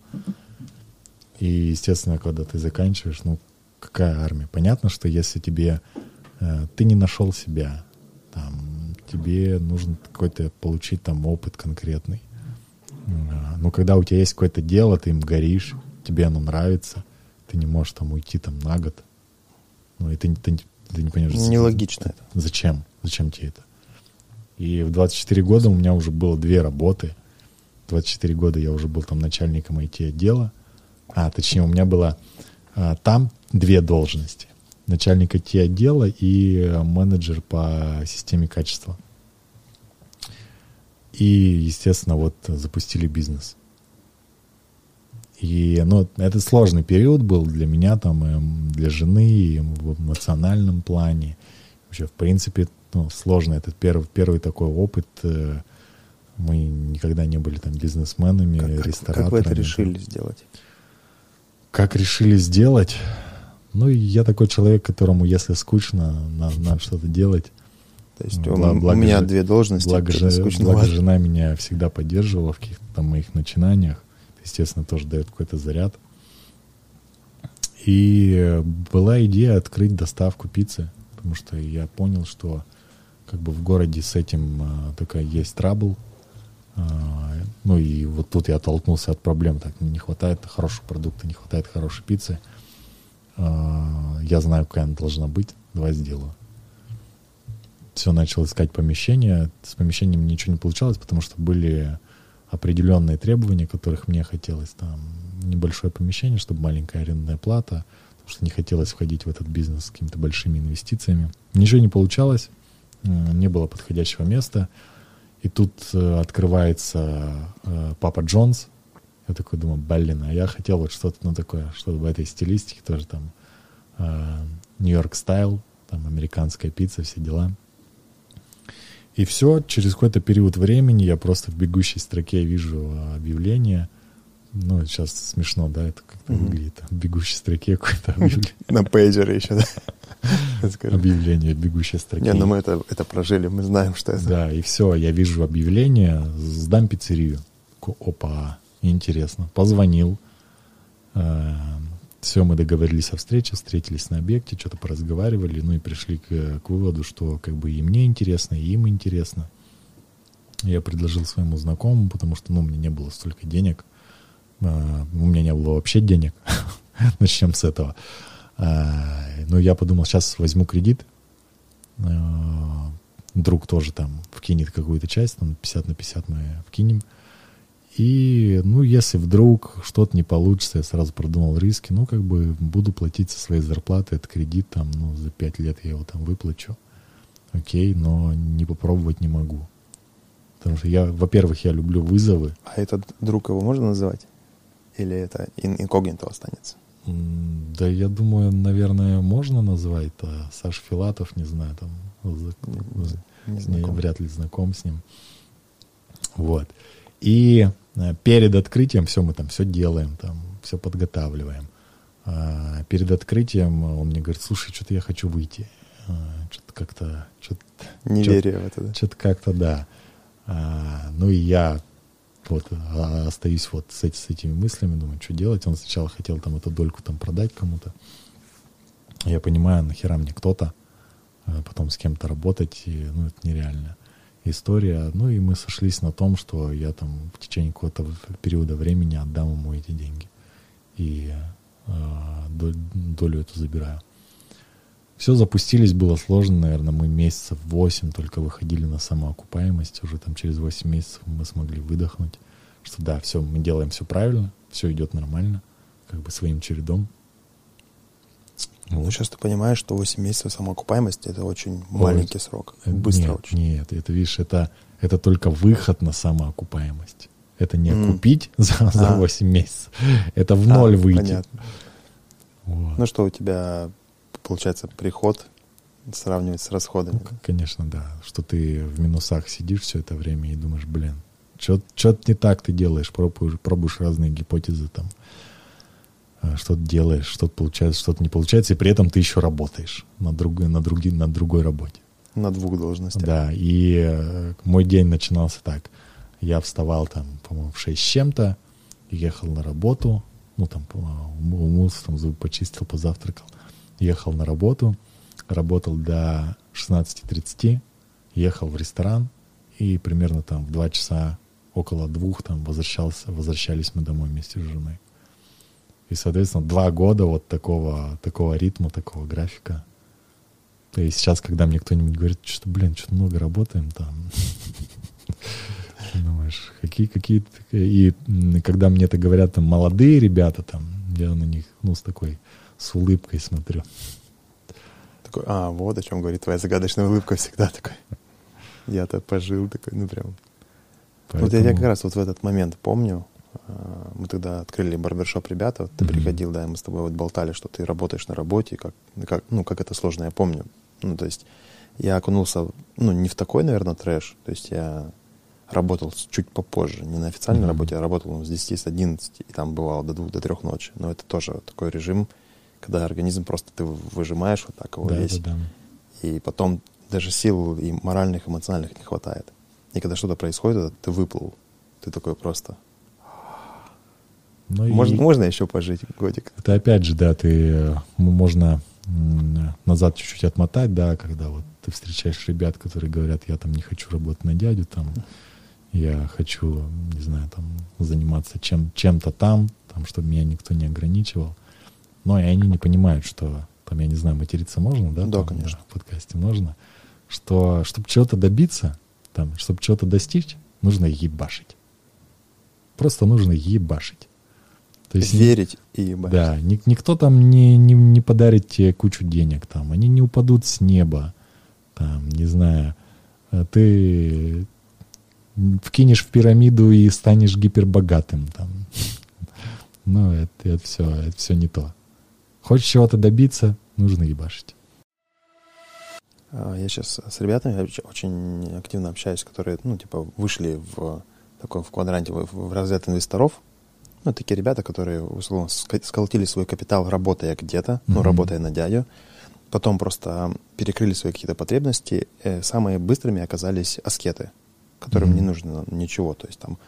И, естественно, когда ты заканчиваешь, ну, какая армия? Понятно, что если тебе э, ты не нашел себя, там, тебе нужно какой-то получить там опыт конкретный. Но когда у тебя есть какое-то дело, ты им горишь, тебе оно нравится, ты не можешь там уйти там на год. Ну, и ты, ты, ты не понимаешь, зачем- Нелогично это. Зачем? Зачем тебе это? И в 24 года у меня уже было две работы. В 24 года я уже был там начальником IT-отдела. А, точнее, у меня было а, там две должности. Начальник IT-отдела и э, менеджер по системе качества. И, естественно, вот запустили бизнес. И, ну, это сложный период был для меня, там, и для жены, и в эмоциональном плане. Вообще, в принципе, ну, сложно. Этот первый, первый такой опыт. э, Мы никогда не были там бизнесменами, как- рестораторами. как вы это решили сделать? Как решили сделать? Ну, и я такой человек, которому, если скучно, надо, надо что-то делать. То есть у, бла- у благо меня же- две должности, Благо, же- скучно. благо жена меня всегда поддерживала в каких-то там моих начинаниях. Естественно, тоже дает какой-то заряд. И была идея открыть доставку пиццы, потому что я понял, что как бы в городе с этим а, такая есть трабл. А, ну и вот тут я оттолкнулся от проблем. Так, не хватает хорошего продукта, не хватает хорошей пиццы. Я знаю, какая она должна быть. Давай сделаю все начал искать помещение. С помещением ничего не получалось, потому что были определенные требования, которых мне хотелось. Там небольшое помещение, чтобы маленькая арендная плата, потому что не хотелось входить в этот бизнес с какими-то большими инвестициями. Ничего не получалось, м, не было подходящего места. И тут э, открывается э, Папа Джонс. Я такой думаю, блин, а я хотел вот что-то ну, такое, что-то в этой стилистике тоже там э, New York style, там американская пицца, все дела. И все, через какой-то период времени я просто в бегущей строке вижу объявление. Ну, сейчас смешно, да, это как-то Мгм. выглядит. В бегущей строке какое-то объявление, На пейджере еще, да? Объявление в бегущей строке. Не, ну мы это, это прожили, мы знаем, что это. Да, и все, я вижу объявление, сдам пиццерию. Опа, интересно. Позвонил. Все, мы договорились о встрече, встретились на объекте, что-то поразговаривали, ну и пришли к, к выводу, что как бы и мне интересно, и им интересно. Я предложил своему знакомому, потому что, ну, у меня не было столько денег. А, У меня не было вообще денег. Начнем с этого. Ну, я подумал, сейчас возьму кредит. Друг тоже там вкинет какую-то часть, там 50 на 50 мы вкинем. И, ну, если вдруг что-то не получится, я сразу продумал риски, ну, как бы буду платить со своей зарплаты этот кредит, там, ну, за 5 лет я его там выплачу. Окей, но не попробовать не могу. Потому что я, во-первых, я люблю вызовы. А этот друг его можно называть? Или это ин- инкогнито останется? Да, я думаю, наверное, можно назвать. А Саш Филатов, не знаю, там, Не не, знаком. вряд ли знаком с ним. Вот. И перед открытием все мы там все делаем, там все подготавливаем. А, перед открытием он мне говорит, слушай, что-то я хочу выйти. что-то как-то, что-то Неверие в это, да? что-то как-то да. А, ну и я вот а, остаюсь вот с, эти- с этими мыслями, думаю, что делать. Он сначала хотел там эту дольку там продать кому-то. Я понимаю, нахера мне кто-то, а потом с кем-то работать, и, ну это нереально история. Ну и мы сошлись на том, что я там в течение какого-то периода времени отдам ему эти деньги. И долю эту забираю. Все запустились, было сложно, наверное, мы месяцев 8 только выходили на самоокупаемость, уже там через 8 месяцев мы смогли выдохнуть, что да, все, мы делаем все правильно, все идет нормально, как бы своим чередом. Ну, сейчас ты понимаешь, что 8 месяцев самоокупаемости это очень Ой, маленький срок. Быстро нет, очень. Нет, это видишь, это, это только выход на самоокупаемость. Это не mm. купить за, за а. 8 месяцев. Это в ноль а, выйти. Понятно. Вот. Ну что у тебя получается приход сравнивать с расходами? Ну, конечно, да. Что ты в минусах сидишь все это время и думаешь, блин, что-то не так ты делаешь, пробуешь, пробуешь разные гипотезы там, что-то делаешь, что-то получается, что-то не получается, и при этом ты еще работаешь на другой, на другой, на другой работе. На двух должностях. Да, и э, мой день начинался так. Я вставал там, по-моему, в 6 с чем-то, ехал на работу, ну там умылся, там зубы почистил, позавтракал, ехал на работу, работал до 16.30, ехал в ресторан, и примерно там в 2 часа, около двух там возвращался, возвращались мы домой вместе с женой. И, соответственно, два года вот такого, такого ритма, такого графика. И сейчас, когда мне кто-нибудь говорит, что, блин, что-то много работаем там, Думаешь, какие, какие... И когда мне это говорят там молодые ребята, там, я на них, ну, с такой, с улыбкой смотрю. Такой, а, вот о чем говорит твоя загадочная улыбка всегда такой. Я-то пожил такой, ну, прям. Поэтому... Вот я, я как раз вот в этот момент помню, мы тогда открыли барбершоп ребята, вот ты mm-hmm. приходил, да, и мы с тобой вот болтали, что ты работаешь на работе, как, как, ну, как это сложно, я помню. Ну, то есть я окунулся, ну, не в такой, наверное, трэш, то есть я работал чуть попозже, не на официальной mm-hmm. работе, а работал с 10, с 11, и там бывало до 2, до 3 ночи. Но это тоже такой режим, когда организм просто ты выжимаешь вот так его да, весь. Да, да. И потом даже сил и моральных, эмоциональных не хватает. И когда что-то происходит, ты выплыл. Ты такой просто... Ну можно, и... можно еще пожить годик. Это опять же, да, ты э, можно назад чуть-чуть отмотать, да, когда вот ты встречаешь ребят, которые говорят, я там не хочу работать на дядю, там, я хочу, не знаю, там, заниматься чем, чем-то там, там, чтобы меня никто не ограничивал. Но и они не понимают, что, там, я не знаю, материться можно, да? Да, там, конечно. В подкасте можно. Что, чтобы чего-то добиться, там, чтобы чего-то достичь, нужно ебашить. Просто нужно ебашить. То есть, Верить и ебашить. Да, ни, никто там не, не, не подарит тебе кучу денег, там, они не упадут с неба, там, не знаю, а ты вкинешь в пирамиду и станешь гипербогатым. Там. Ну, это, это, все, это все не то. Хочешь чего-то добиться, нужно ебашить. А, я сейчас с ребятами очень активно общаюсь, которые, ну, типа, вышли в таком в квадранте, в, в разряд инвесторов. Ну, такие ребята, которые, условно, сколотили свой капитал, работая где-то, mm-hmm. ну, работая на дядю. Потом просто перекрыли свои какие-то потребности. Э, самые быстрыми оказались аскеты которым mm-hmm. не нужно ничего. То есть там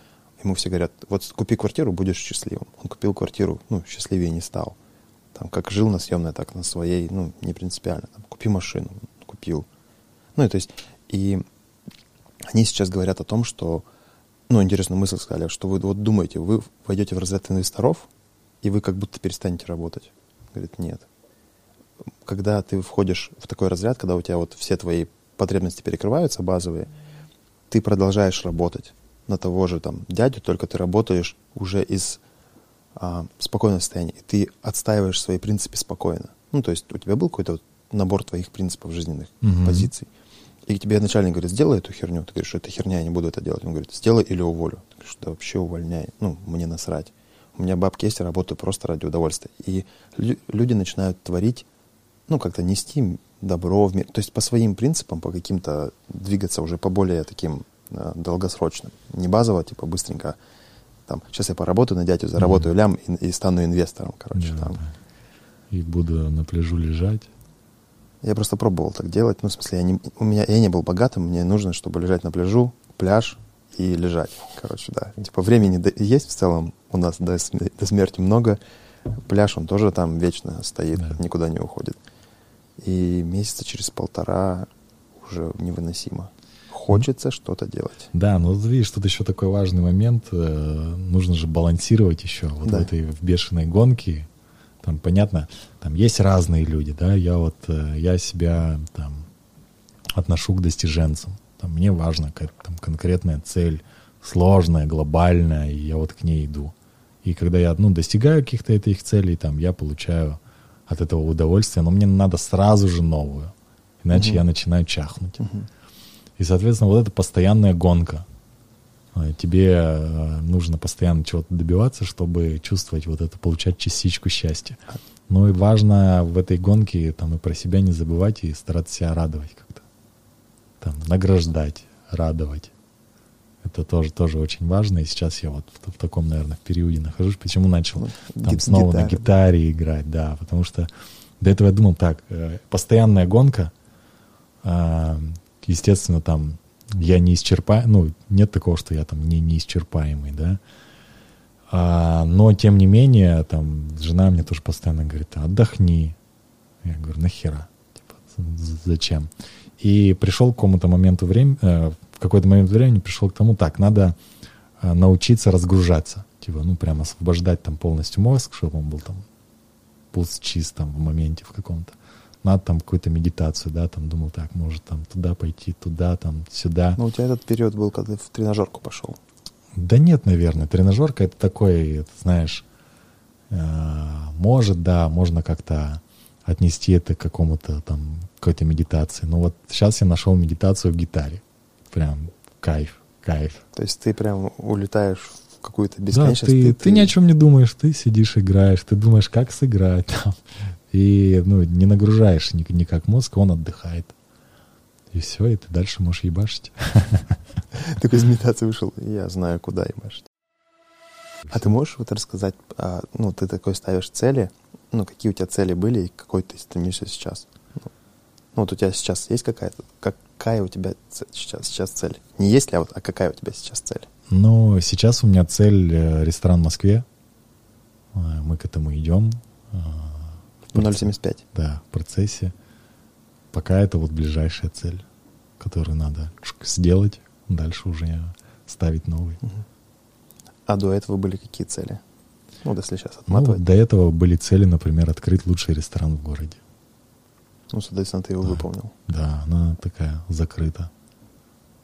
ему все говорят, вот купи квартиру, будешь счастливым. Он купил квартиру, ну, счастливее не стал. Там, как жил на съемной, так на своей, ну, не принципиально. Там, купи машину, купил. Ну, и то есть, и они сейчас говорят о том, что, ну, интересную мысль сказали, что вы вот думаете, вы войдете в разряд инвесторов, и вы как будто перестанете работать. Говорит, нет. Когда ты входишь в такой разряд, когда у тебя вот все твои потребности перекрываются, базовые, ты продолжаешь работать на того же там дядю, только ты работаешь уже из а, спокойного состояния. Ты отстаиваешь свои принципы спокойно. Ну, то есть у тебя был какой-то вот набор твоих принципов жизненных, угу. позиций. И тебе начальник говорит, сделай эту херню. Ты говоришь, что это херня, я не буду это делать. Он говорит, сделай или уволю. Ты говоришь, да вообще увольняй. Ну, мне насрать. У меня бабки есть, я работаю просто ради удовольствия. И люди начинают творить, ну, как-то нести добро в мир. То есть по своим принципам, по каким-то двигаться уже по более таким э, долгосрочным. Не базово, типа быстренько, там, сейчас я поработаю на дядю, заработаю mm-hmm. лям и, и стану инвестором, короче. Да, там. Да. И буду на пляжу лежать. Я просто пробовал так делать. Ну, в смысле, я не, у меня, я не был богатым, мне нужно, чтобы лежать на пляжу, пляж и лежать. Короче, да. Типа времени есть в целом у нас до, до смерти много. Пляж, он тоже там вечно стоит, да. никуда не уходит. И месяца через полтора уже невыносимо. Хочется что-то делать. Да, но видишь, тут еще такой важный момент. Э, нужно же балансировать еще вот да. в этой в бешеной гонке. Там, понятно, там есть разные люди, да, я вот, э, я себя там отношу к достиженцам. Там, мне важно как, там, конкретная цель, сложная, глобальная, и я вот к ней иду. И когда я ну, достигаю каких-то этих целей, там, я получаю от этого удовольствие, но мне надо сразу же новую, иначе угу. я начинаю чахнуть. Угу. И, соответственно, вот эта постоянная гонка. Э, тебе э, нужно постоянно чего-то добиваться, чтобы чувствовать вот это, получать частичку счастья. Ну и важно в этой гонке там и про себя не забывать и стараться себя радовать как-то. Там, награждать, радовать. Это тоже, тоже очень важно. И сейчас я вот в, в таком, наверное, периоде нахожусь. Почему начал там снова гитара. на гитаре играть, да, потому что до этого я думал так, э, постоянная гонка, естественно, там я не исчерпаем, ну, нет такого, что я там не неисчерпаемый, да. А, но, тем не менее, там, жена мне тоже постоянно говорит, отдохни. Я говорю, нахера? Типа, зачем? И пришел к какому-то моменту времени, э, в какой-то момент времени пришел к тому, так, надо э, научиться разгружаться. Типа, ну, прям освобождать там полностью мозг, чтобы он был там пуст чист в моменте в каком-то надо там какую-то медитацию, да, там думал, так, может там туда пойти, туда, там, сюда. Ну, у тебя этот период был, когда ты в тренажерку пошел. Да нет, наверное, тренажерка это такой, знаешь, э, может, да, можно как-то отнести это к какому-то там, какой-то медитации. Но вот сейчас я нашел медитацию в гитаре. Прям кайф, кайф. То есть ты прям улетаешь в какую-то бесконечность. Да, ты, ты, ты ни о чем не думаешь, ты сидишь, играешь, ты думаешь, как сыграть там. И ну, не нагружаешь никак мозг, он отдыхает. И все, и ты дальше можешь ебашить. Ты из медитации вышел, я знаю, куда ебашить. А ты можешь вот рассказать, а, ну, ты такой ставишь цели, ну, какие у тебя цели были и какой ты стремишься сейчас? Ну, ну, вот у тебя сейчас есть какая-то, какая у тебя сейчас, сейчас цель? Не есть ли, а вот, а какая у тебя сейчас цель? Ну, сейчас у меня цель э, ресторан в Москве. Э, мы к этому идем. Э, 0,75. Да, в процессе. Пока это вот ближайшая цель, которую надо сделать, дальше уже ставить новый. А до этого были какие цели? Ну, если сейчас ну, отматывать. Ну, до этого были цели, например, открыть лучший ресторан в городе. Ну, соответственно, ты его да. выполнил. Да, она такая закрыта.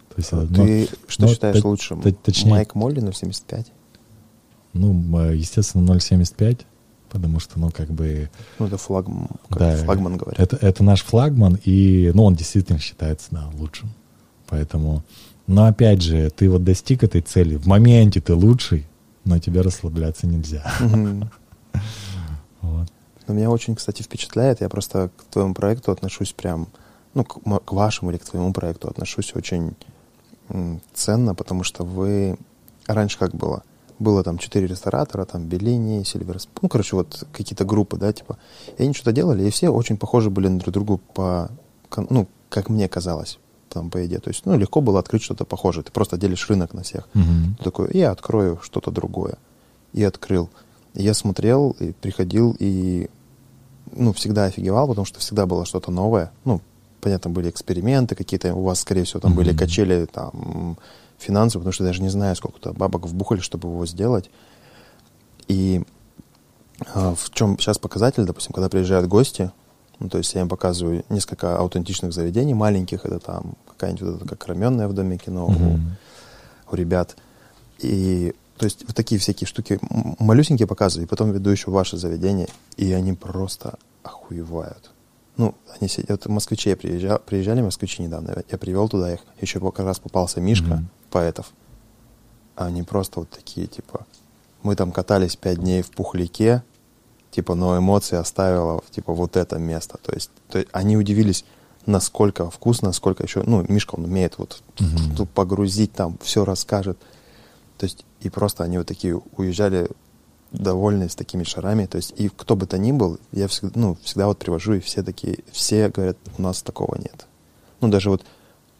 То есть, а, ты но, что но, считаешь т- лучшим? Точнее, Майк Молли 0,75? Ну, естественно, 0,75 потому что, ну, как бы... Ну, это флаг, как да, флагман, говорят. Это, это наш флагман, и, ну, он действительно считается, да, лучшим. Поэтому, но опять же, ты вот достиг этой цели, в моменте ты лучший, но тебе расслабляться нельзя. Вот. Но меня очень, кстати, впечатляет, я просто к твоему проекту отношусь прям, ну, к, к вашему или к твоему проекту отношусь очень ценно, потому что вы... Раньше как было? Было там четыре ресторатора, там Беллини, Сильверс, ну, короче, вот какие-то группы, да, типа. И они что-то делали, и все очень похожи были на друг другу по, ну, как мне казалось, там, по идее. То есть, ну, легко было открыть что-то похожее. Ты просто делишь рынок на всех. Mm-hmm. Ты такой, я открою что-то другое. И открыл. И я смотрел, и приходил, и, ну, всегда офигевал, потому что всегда было что-то новое. Ну, понятно, были эксперименты какие-то, у вас, скорее всего, там mm-hmm. были качели, там, финансов, потому что даже не знаю, сколько-то бабок вбухали, чтобы его сделать. И э, в чем сейчас показатель, допустим, когда приезжают гости, ну, то есть я им показываю несколько аутентичных заведений маленьких, это там какая-нибудь вот эта, как раменная в доме кино mm-hmm. у, у ребят. И то есть вот такие всякие штуки малюсенькие показываю, и потом веду еще ваше заведение, и они просто охуевают. Ну, они сидят, москвичи приезжали, приезжали москвичи недавно, я привел туда их, еще как раз попался Мишка, mm-hmm поэтов. А они просто вот такие, типа, мы там катались пять дней в Пухляке, типа, но эмоции оставила, типа, вот это место. То есть, то есть они удивились, насколько вкусно, насколько еще, ну, Мишка, он умеет вот mm-hmm. погрузить, там, все расскажет. То есть, и просто они вот такие уезжали довольные с такими шарами. То есть, и кто бы то ни был, я всегда, ну, всегда вот привожу, и все такие, все говорят, у нас такого нет. Ну, даже вот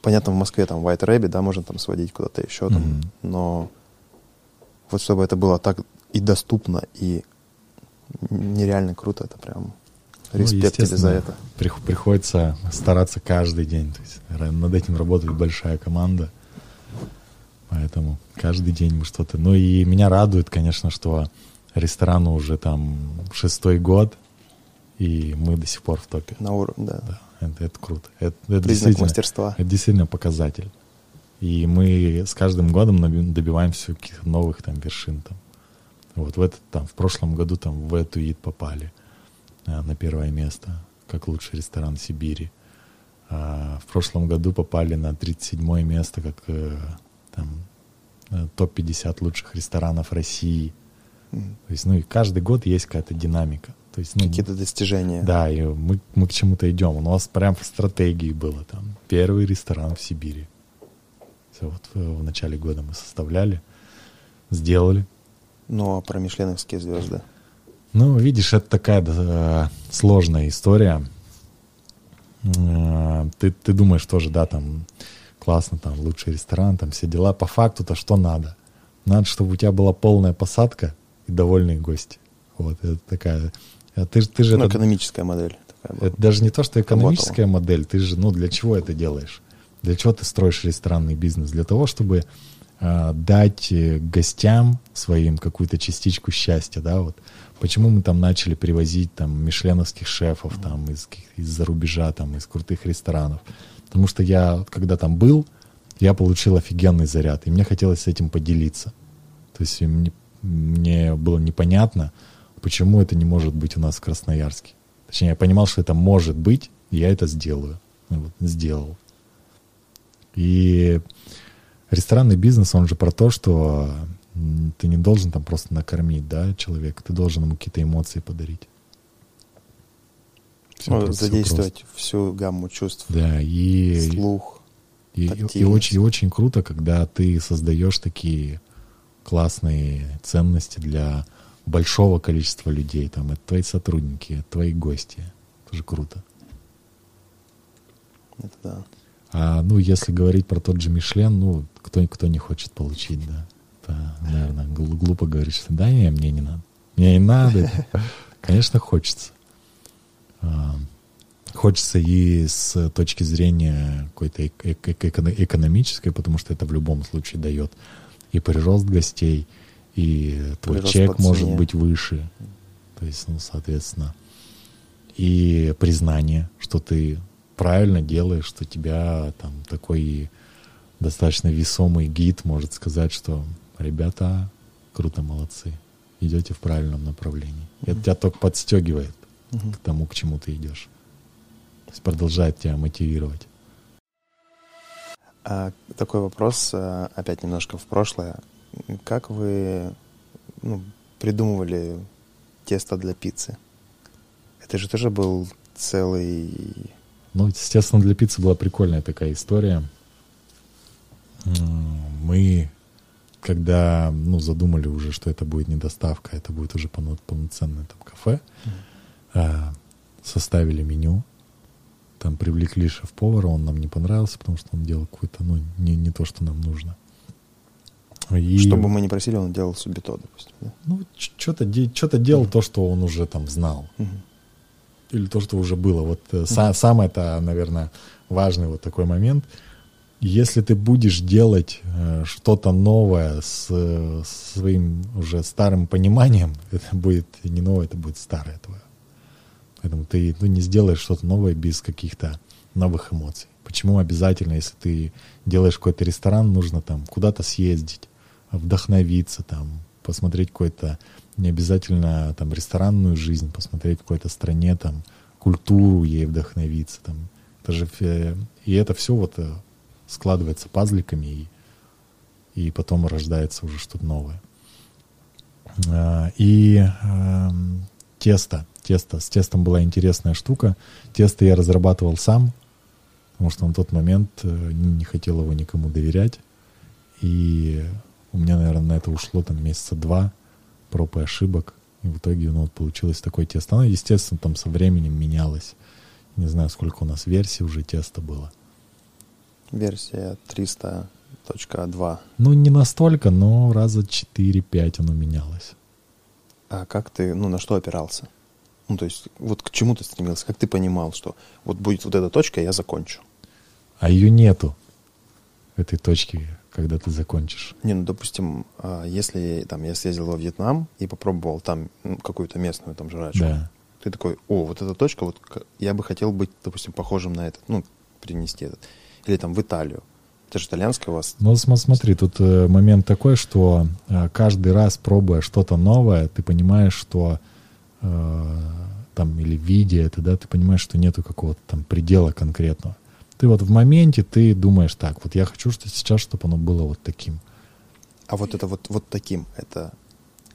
понятно, в Москве там White Rabbit, да, можно там сводить куда-то еще там, mm-hmm. но вот чтобы это было так и доступно, и нереально круто, это прям ну, респект ну, тебе за это. Приходится стараться каждый день, то есть над этим работает большая команда, поэтому каждый день мы что-то... Ну и меня радует, конечно, что Ресторану уже там шестой год, и мы до сих пор в топе. На уровне, да. Да, это, это круто. Это, это Признак действительно, мастерства. это действительно показатель. И мы с каждым годом добиваемся каких-то новых там вершин. Там. Вот в этот там, в прошлом году там в эту ид попали а, на первое место, как лучший ресторан Сибири. А, в прошлом году попали на 37 место, как э, там э, топ-50 лучших ресторанов России. То есть, ну и каждый год есть какая-то динамика. То есть, ну, Какие-то достижения. да, и мы, мы к чему-то идем. У нас прям в стратегии было там первый ресторан в Сибири. Все вот в, в начале года мы составляли, сделали. Ну, а про мишленовские звезды? Ну, видишь, это такая да, сложная история. Э, Ты, ты думаешь тоже, да, там классно, там лучший ресторан, там все дела. По факту-то что надо? Надо, чтобы у тебя была полная посадка и довольные гости. Вот, это такая... а Ты, ты же Ну, это экономическая модель. такая. Это даже не то, что экономическая модель. Ты же, ну, для чего это делаешь? Для чего ты строишь ресторанный бизнес? Для того, чтобы а, дать э, гостям своим какую-то частичку счастья, да, вот. Почему мы там начали привозить там мишленовских шефов там из, из-за рубежа, там из крутых ресторанов? Потому что я, когда там был, я получил офигенный заряд, и мне хотелось с этим поделиться. То есть мне, мне было непонятно, почему это не может быть у нас в Красноярске. Точнее, я понимал, что это может быть, и я это сделаю. Ну вот, сделал. И ресторанный бизнес, он же про то, что ты не должен там просто накормить, да, человека, ты должен ему какие-то эмоции подарить. Всё Ну, про- всё задействовать всю гамму чувств. просто. Да, и, Слух. и, и тактильность. очень, и очень круто, когда ты создаешь такие классные ценности для большого количества людей. Там это твои сотрудники, это твои гости. Это же круто. Это да. А, ну, если говорить про тот же Мишлен, ну, кто, кто не хочет получить, да. Это, наверное, гл- глупо говорить, что да, не, мне не надо. Мне не надо. Конечно, хочется. А, Хочется и с точки зрения какой-то эк- эк- эк- эконо- экономической, потому что это в любом случае дает и прирост гостей, и твой Прирост чек может быть выше. То есть, ну, соответственно, и признание, что ты правильно делаешь, что тебя там такой достаточно весомый гид может сказать, что ребята круто, молодцы, идете в правильном направлении. Это тебя только подстегивает Мгм. к тому, к чему ты идешь. То есть продолжает тебя мотивировать. А, такой вопрос, а, опять немножко в прошлое. Как вы ну, придумывали тесто для пиццы? Это же тоже был целый... Ну, естественно, для пиццы была прикольная такая история. Мы, когда ну, задумали уже, что это будет не доставка, это будет уже полно- полноценное там кафе, а, составили меню, там привлекли шеф-повара, он нам не понравился, потому что он делал какое-то, ну, не, не то, что нам нужно. И, Чтобы мы не просили, он делал субито, допустим. да? ну, что-то, де- что-то делал то, что он уже там знал Мгм. или то, что уже было. Вот э, са- самое это, наверное, важный вот такой момент. Если ты будешь делать э, что-то новое с, э, своим уже старым пониманием, это будет не новое, это будет старое твое. Поэтому ты ну, не сделаешь что-то новое без каких-то новых эмоций. Почему обязательно, если ты делаешь какой-то ресторан, нужно там куда-то съездить, вдохновиться, там, посмотреть какой-то, не обязательно там ресторанную жизнь, посмотреть в какой-то стране, там, культуру ей вдохновиться, там. Это же, и это все вот э, складывается пазликами, и, и потом рождается уже что-то новое. А, И эм, тесто. Тесто. С тестом была интересная штука. Тесто я разрабатывал сам, потому что на тот момент э, не не хотел его никому доверять. И у меня, наверное, на это ушло там месяца два проб и ошибок. И в итоге ну, вот получилось такое тесто. Оно, естественно, там со временем менялось. Не знаю, сколько у нас версий уже теста было. Версия 300.2. Ну, не настолько, но раза 4-5 оно менялось. А как ты, ну, на что опирался? Ну, то есть, вот к чему ты стремился? Как ты понимал, что вот будет вот эта точка, я закончу? А ее нету, этой точки, когда ты закончишь. Не, ну, допустим, а, если там я съездил во Вьетнам и попробовал там ну, какую-то местную там жрачку, Да. ты такой, о, вот эта точка, вот я бы хотел быть, допустим, похожим на этот, ну, принести этот. Или там в Италию. Это же итальянская у вас. Ну, см- смотри, тут э, момент такой, что э, каждый раз, пробуя что-то новое, ты понимаешь, что э, там, или видя это, да, ты понимаешь, что нету какого-то там предела конкретного. Ты вот в моменте, ты думаешь, так, вот я хочу, что сейчас, чтобы оно было вот таким. А вот это вот, вот таким, это,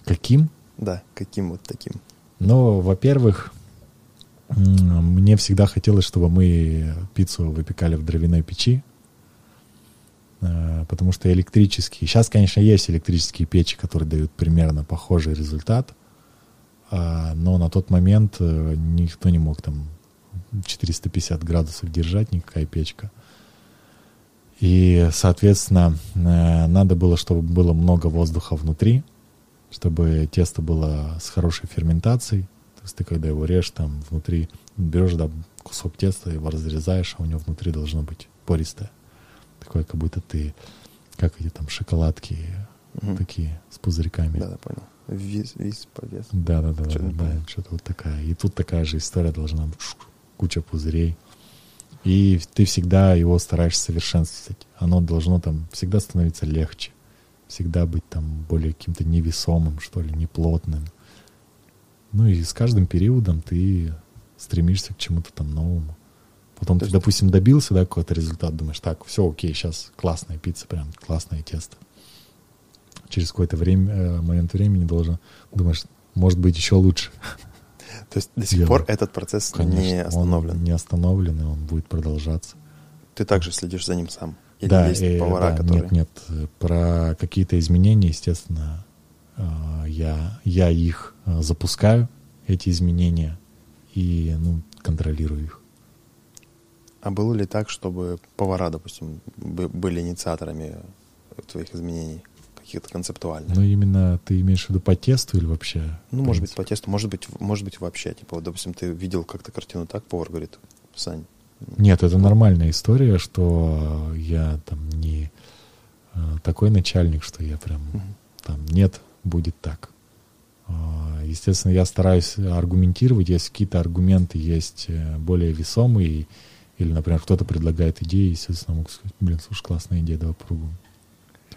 Каким? да, каким вот таким. Ну, во-первых, мне всегда хотелось, чтобы мы пиццу выпекали в дровяной печи, потому что электрические... Сейчас, конечно, есть электрические печи, которые дают примерно похожий результат, а, но на тот момент э, никто не мог там 450 градусов держать, никакая печка. И, соответственно, э, надо было, чтобы было много воздуха внутри, чтобы тесто было с хорошей ферментацией. То есть ты, когда его режешь, там внутри берешь да, кусок теста, его разрезаешь, а у него внутри должно быть пористое. Такое, как будто ты, как эти там шоколадки Мгм. такие с пузырьками. Да, да, понял. Виз, виз, повес. Да, да, да, да, Чё-то да, да, что-то вот такая. И тут такая же история должна быть. Куча пузырей. И ты всегда его стараешься совершенствовать. Оно должно там всегда становиться легче. Всегда быть там более каким-то невесомым, что ли, неплотным. Ну и с каждым периодом ты стремишься к чему-то там новому. Потом То ты, есть- допустим, добился, да, какой-то результат, думаешь, так, все, окей, сейчас классная пицца, прям классное тесто. Через какое-то время, э, момент времени должен, думаешь, может быть, еще лучше. То есть до сих Делаю. пор этот процесс Конечно, не остановлен. Он не остановлен, и он будет продолжаться. Ты также следишь за ним сам. Или да, есть э, повара, да, которые... Нет, нет, про какие-то изменения, естественно, э, я, я их э, запускаю, эти изменения, и ну, контролирую их. А было ли так, чтобы повара, допустим, бы- были инициаторами твоих изменений, каких-то концептуальных? Но именно ты имеешь в виду по тесту или вообще? Ну, может быть, по тесту, может быть, может быть, вообще. Типа, вот, допустим, ты видел как-то картину так, повар говорит, Сань, Нет, это нормальная история, что я там не э, такой начальник, что я прям там нет, будет так. А, Естественно, я стараюсь аргументировать, если какие-то аргументы есть э, более весомые, или, например, кто-то предлагает идеи, естественно, могу сказать, блин, слушай, классная идея, давай попробуем.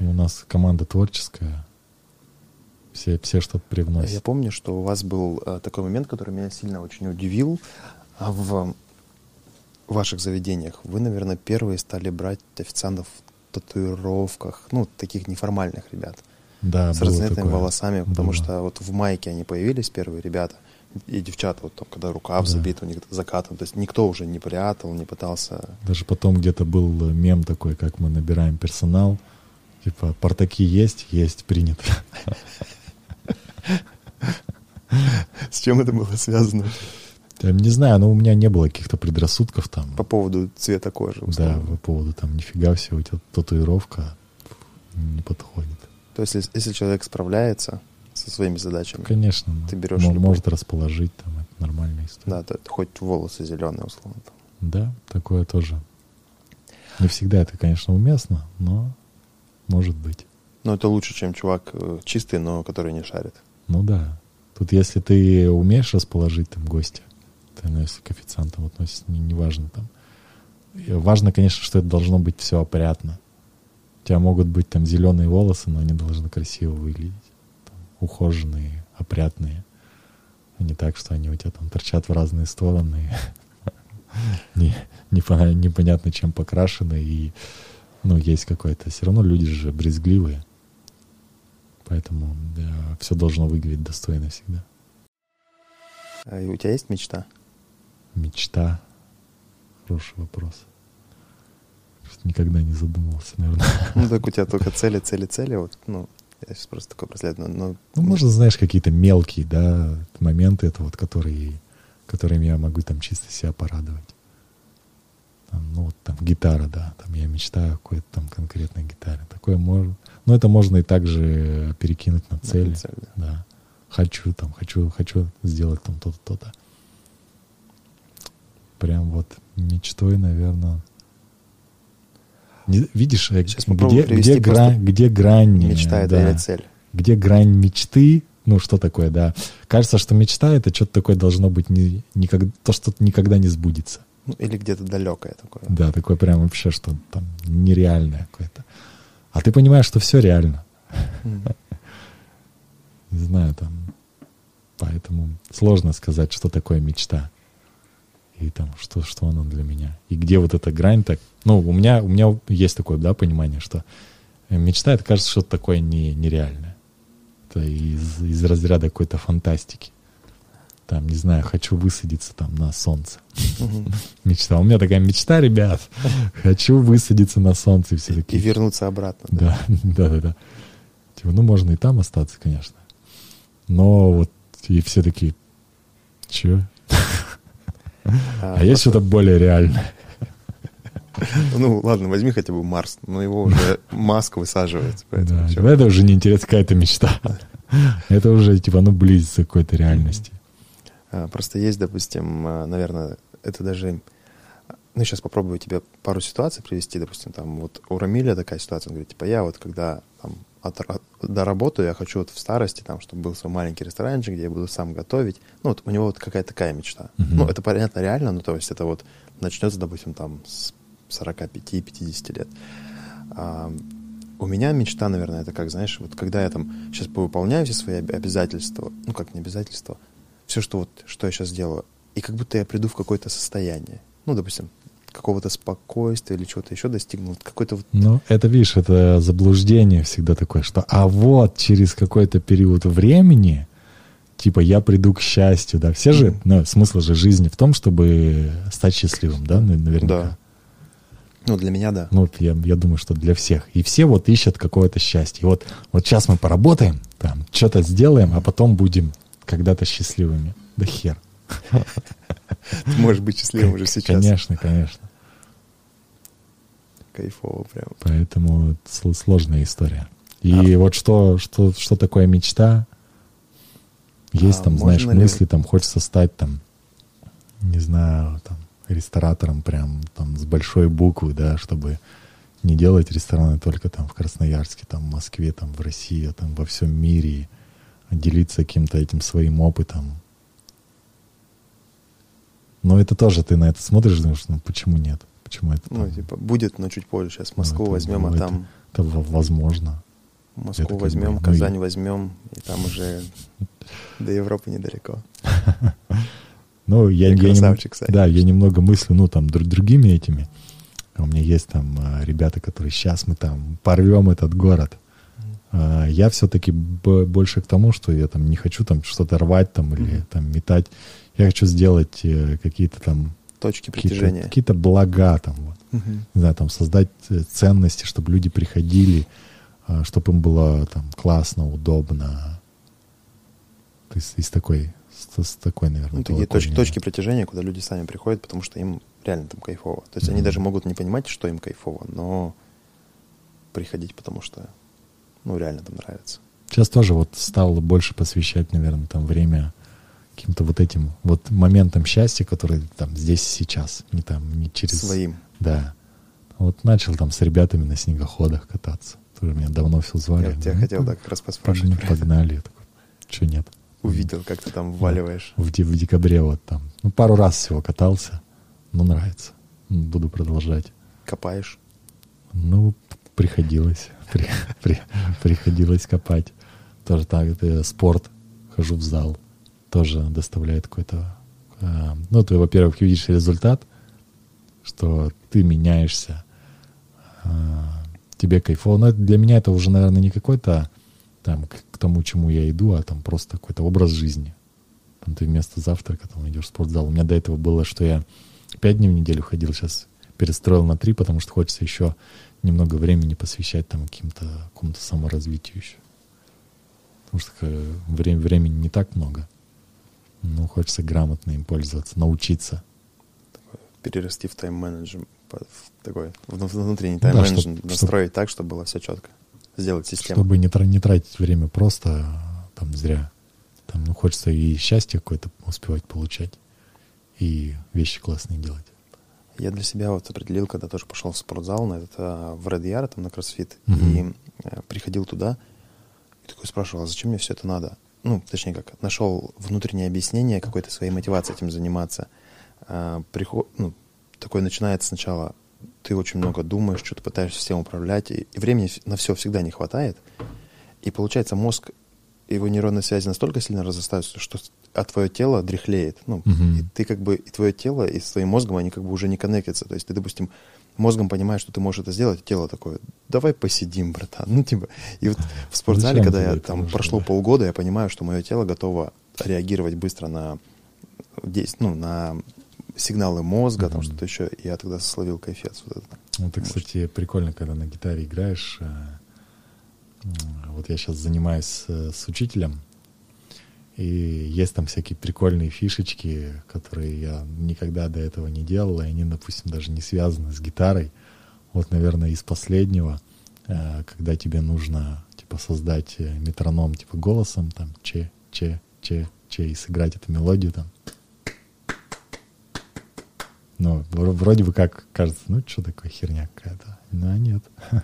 У нас команда творческая, все, все что-то Я привносят. помню, что у вас был э, такой момент, который меня сильно очень удивил. А в ваших заведениях вы, наверное, первые стали брать официантов в татуировках, ну, таких неформальных ребят, Да, с разноцветными волосами, потому Было. что вот в майке они появились, первые ребята, и девчата, вот там, когда рукав Да. забит, у них закатан, то есть никто уже не прятал, не пытался... Даже потом где-то был мем такой, как мы набираем персонал. Типа, портаки есть? Есть, принято. С чем это было связано? Там, не знаю, но у меня не было каких-то предрассудков там. По поводу цвета кожи. Да, по поводу там, нифига себе, у тебя татуировка не подходит. То есть, если человек справляется со своими задачами, Конечно, ну, Ты берешь любой. может расположить, там, это нормальная история. да, то это хоть волосы зеленые, условно. там. Да, такое тоже. Не всегда это, конечно, уместно, но может быть. Но это лучше, чем чувак э, чистый, но который не шарит. Ну да. Тут если ты умеешь расположить там гостя, ты относишься к официантам, относишься, не, не важно там. И важно, конечно, что это должно быть все опрятно. У тебя могут быть там зеленые волосы, но они должны красиво выглядеть. Ухоженные, опрятные. А не так, что они у тебя там торчат в разные стороны. Непонятно, чем покрашены. И ну, есть какое-то... Все равно люди же брезгливые. Поэтому все должно выглядеть достойно всегда. А у тебя есть мечта? Мечта. Хороший вопрос. Никогда не задумывался, наверное. Ну, так у тебя только цели, цели, цели. Вот, ну, я сейчас просто такой преследую. Но, Ну, может, знаешь, какие-то мелкие, да, моменты, это вот, которые, которыми я могу там чисто себя порадовать. Там, ну, вот там гитара, да, там я мечтаю о какой-то там конкретной гитаре. Такое можно. Но это можно и также перекинуть на на цели. цель, да. Да. Хочу там, хочу, хочу сделать там то-то, то-то. Прям вот мечтой, наверное. Не- видишь, э, Сейчас где, где, грань, где грань... Мечта — это да, или цель? где грань мечты, ну что такое, да. Кажется, что мечта это что-то такое должно быть не, никак, то, что никогда не сбудется. Ну, или где-то далекое такое. Да, такое прям вообще, что там нереальное какое-то. А ты понимаешь, что все реально. Не знаю, там. Поэтому сложно сказать, что такое мечта. И там, что, что оно для меня. И где вот эта грань так. Ну, у меня, у меня есть такое, да, понимание, что мечта это кажется что-то такое не, нереальное. Это из, из разряда какой-то фантастики. Там, не знаю, хочу высадиться там на солнце. Мечта. У меня такая мечта, ребят. Хочу высадиться на солнце. И все И такие. вернуться обратно. да. Да, да, да, да. Типа, ну, можно и там остаться, конечно. Но вот и все такие, че? А есть что-то более реальное? Ну, ладно, возьми хотя бы Марс. Но его уже Маск высаживается. Поэтому Да, это уже не интересно, какая-то мечта. Это уже, типа, ну, близится к какой-то реальности. А, Просто есть, допустим, а, наверное, это даже... Ну, сейчас попробую тебе пару ситуаций привести. Допустим, там вот у Рамиля такая ситуация. Он говорит, типа, я вот когда там отра- доработаю, я хочу вот в старости, там, чтобы был свой маленький ресторанчик, где я буду сам готовить. Ну, вот у него вот какая-то такая мечта. Мгм. Ну, это понятно реально, ну, то есть это вот начнется, допустим, там с 45-50 лет. А, у меня мечта, наверное, это как, знаешь, вот когда я там сейчас повыполняю все свои об- обязательства, ну, как не обязательства, все, что вот, что я сейчас делаю, и как будто я приду в какое-то состояние. Ну, допустим, какого-то спокойствия или чего-то еще достигну. Вот какой-то вот Ну, это, видишь, это заблуждение всегда такое, что а вот через какой-то период времени, типа, я приду к счастью, да. Все же, Мгм. ну, смысл же жизни в том, чтобы стать счастливым, да, на- наверняка. Да. Ну, для меня, да. Ну, я, я думаю, что для всех. И все вот ищут какое-то счастье. И вот, вот сейчас мы поработаем, там, что-то сделаем, а потом будем когда-то счастливыми. Да хер. Ты можешь быть счастливым уже сейчас. Конечно, конечно. Кайфово прям. Поэтому это сл- сложная история. И вот что, что, что такое мечта? Есть А там, знаешь, ли- мысли, там хочется стать там, не знаю, там, ресторатором прям там с большой буквы, да, чтобы не делать рестораны только там в Красноярске, там в Москве, там в России, а там во всем мире, и делиться каким-то этим своим опытом. Но это тоже ты на это смотришь, думаешь, ну почему нет? Почему это Ну, там? типа, будет, но чуть позже. Сейчас Ну, Москву это- возьмем, ну, а это- там Это в- возможно. Москву это как возьмем, бы, ну, Казань и- возьмем, и там уже до Европы недалеко. Ну, я, Я я да, я немного мыслю, ну, там, друг- другими этими. У меня есть там а, ребята, которые сейчас мы там порвем этот город. А, я все-таки больше к тому, что я там не хочу там что-то рвать там или там метать. Я хочу сделать э, какие-то там Точки притяжения. какие-то блага там вот. Мгм. Не знаю, там создать э, ценности, чтобы люди приходили, чтобы им было там классно, удобно. То есть из такой, с, с такой, наверное, Ну, такие точки, точки притяжения, куда люди сами приходят, потому что им реально там кайфово. То есть они Мгм. даже могут не понимать, что им кайфово, но приходить, потому что, ну, реально там нравится. Сейчас тоже вот стал больше посвящать, наверное, там время каким-то вот этим вот моментам счастья, которые там здесь сейчас, не там, не через... Своим. Да. Вот начал там с ребятами на снегоходах кататься. Тоже меня давно все звали. Я тебя Ну, хотел, ну, да, как раз поспрашивать. ну, это. Погнали. Я такой, что нет? Увидел, как ты там вваливаешь. В, в декабре вот там. Ну, пару раз всего катался. Ну, нравится. Ну, Буду продолжать. Копаешь. Ну, приходилось. При- при- приходилось копать. Тоже так, это спорт. Хожу в зал. Тоже доставляет какой-то... э, ну, ты, во-первых, видишь результат, что ты меняешься. э, тебе кайфово. Но для меня это уже, наверное, не какой-то там к, к тому, чему я иду, а там просто какой-то образ жизни. Там ты вместо завтрака там идешь в спортзал. У меня до этого было, что я пять дней в неделю ходил, сейчас перестроил на три, потому что хочется еще немного времени посвящать там каким-то какому-то саморазвитию еще. Потому что э, время, времени не так много. Ну, хочется грамотно им пользоваться, научиться. Перерасти в тайм-менеджмент. в Такой вну- внутренний Ну да, тайм-менеджмент. чтоб- настроить так, чтобы было все четко. Сделать систему. Чтобы не, не тратить время просто там зря. Там, ну, хочется и счастье какое-то успевать получать, и вещи классные делать. Я для себя вот определил, когда тоже пошел в спортзал, на этот, а, в Red Yard, там на кроссфит, Мгм. и э, приходил туда, и такой спрашивал, а зачем мне все это надо? Ну, точнее как, нашел внутреннее объяснение какой-то своей мотивации этим заниматься. А, приход, ну, такое начинается сначала, ты очень много думаешь, что-то пытаешься всем управлять, и, и времени на все всегда не хватает. И получается, мозг, его нейронные связи настолько сильно разостаются, что а твое тело дряхлеет. Ну, Мгм. и ты как бы, и твое тело, и с твоим мозгом, они как бы уже не коннектятся. То есть ты, допустим, мозгом понимаешь, что ты можешь это сделать, тело такое, давай посидим, братан. Ну, типа, и вот в спортзале, Зачем когда я там нужно, прошло да? полгода, я понимаю, что мое тело готово реагировать быстро на действ- ну, на сигналы мозга, там Мгм. что-то еще. И я тогда словил кайфец. Вот это. Ну, это, кстати, прикольно, когда на гитаре играешь. э, Вот я сейчас занимаюсь э, с учителем, и есть там всякие прикольные фишечки, которые я никогда до этого не делал, и они, допустим, даже не связаны с гитарой. Вот, наверное, из последнего, э, когда тебе нужно, типа, создать э, метроном, типа, голосом, там, че, че, че, че, и сыграть эту мелодию, там, ну, вро- вроде бы как кажется, ну, что такое херня какая-то. Ну, а нет.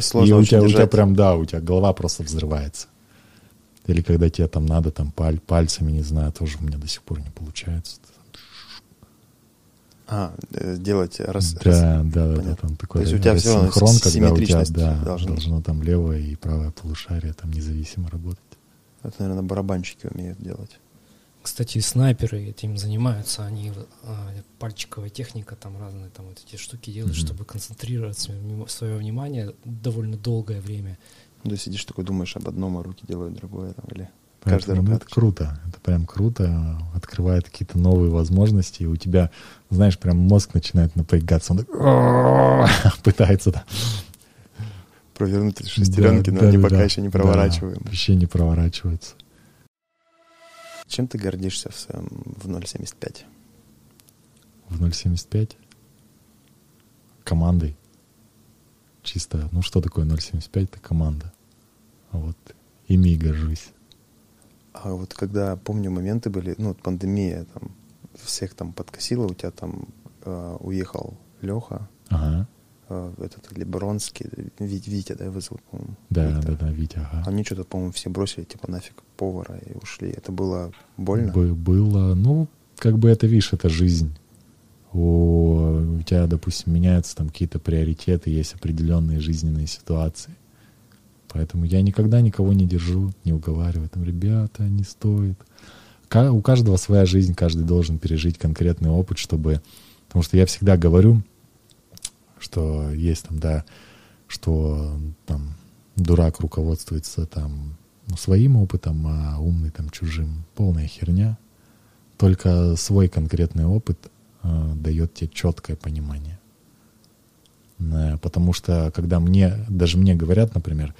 Сложно И у тебя, у тебя прям, да, у тебя голова просто взрывается. Или когда тебе там надо там паль- пальцами, не знаю, тоже у меня до сих пор не получается. А, э, делать раз, раз- Да, да, да, да, там такой То есть у тебя всё равно рассинхрон, с- когда у тебя, да, должна должно там левое и правое полушарие там независимо работать. Это, наверное, барабанщики умеют делать. Кстати, снайперы этим занимаются. Они а, пальчиковая техника, там разные там вот эти штуки делают, Мгм. чтобы концентрировать свое внимание довольно долгое время. Ты сидишь такой, думаешь об одном, а руки делают другое. Там, или Поэтому, каждая ну, это круто, это прям круто, открывает какие-то новые возможности, и у тебя, знаешь, прям мозг начинает напрягаться, он так пытается да, провернуть шестеренки, Да, но да, они да, пока да. еще не Да, проворачиваем. вообще не проворачиваются. Чем ты гордишься в, своем, в 0,75? В 0.75 командой. Чисто, ну что такое 0.75? Это команда. Вот ими и горжусь. А вот когда, помню, моменты были, ну, пандемия, там, всех там подкосила, у тебя там э, уехал Леха, Ага, э, этот Лебронский, Вит- Витя, да, его зовут, по-моему? да, Виктор. да, да, Витя, ага. Они что-то, по-моему, все бросили, типа, нафиг повара и ушли. Это было больно? Бы- было, ну, как бы это, видишь, это жизнь. У, у тебя, допустим, меняются там какие-то приоритеты, есть определенные жизненные ситуации. Поэтому я никогда никого не держу, не уговариваю. Там, ребята, не стоит. У каждого своя жизнь, каждый должен пережить конкретный опыт, чтобы... Потому что я всегда говорю, что есть там, да, что там дурак руководствуется там ну, своим опытом, а умный там чужим. Полная херня. Только свой конкретный опыт э, дает тебе четкое понимание. Э, Потому что когда мне, даже мне говорят, например,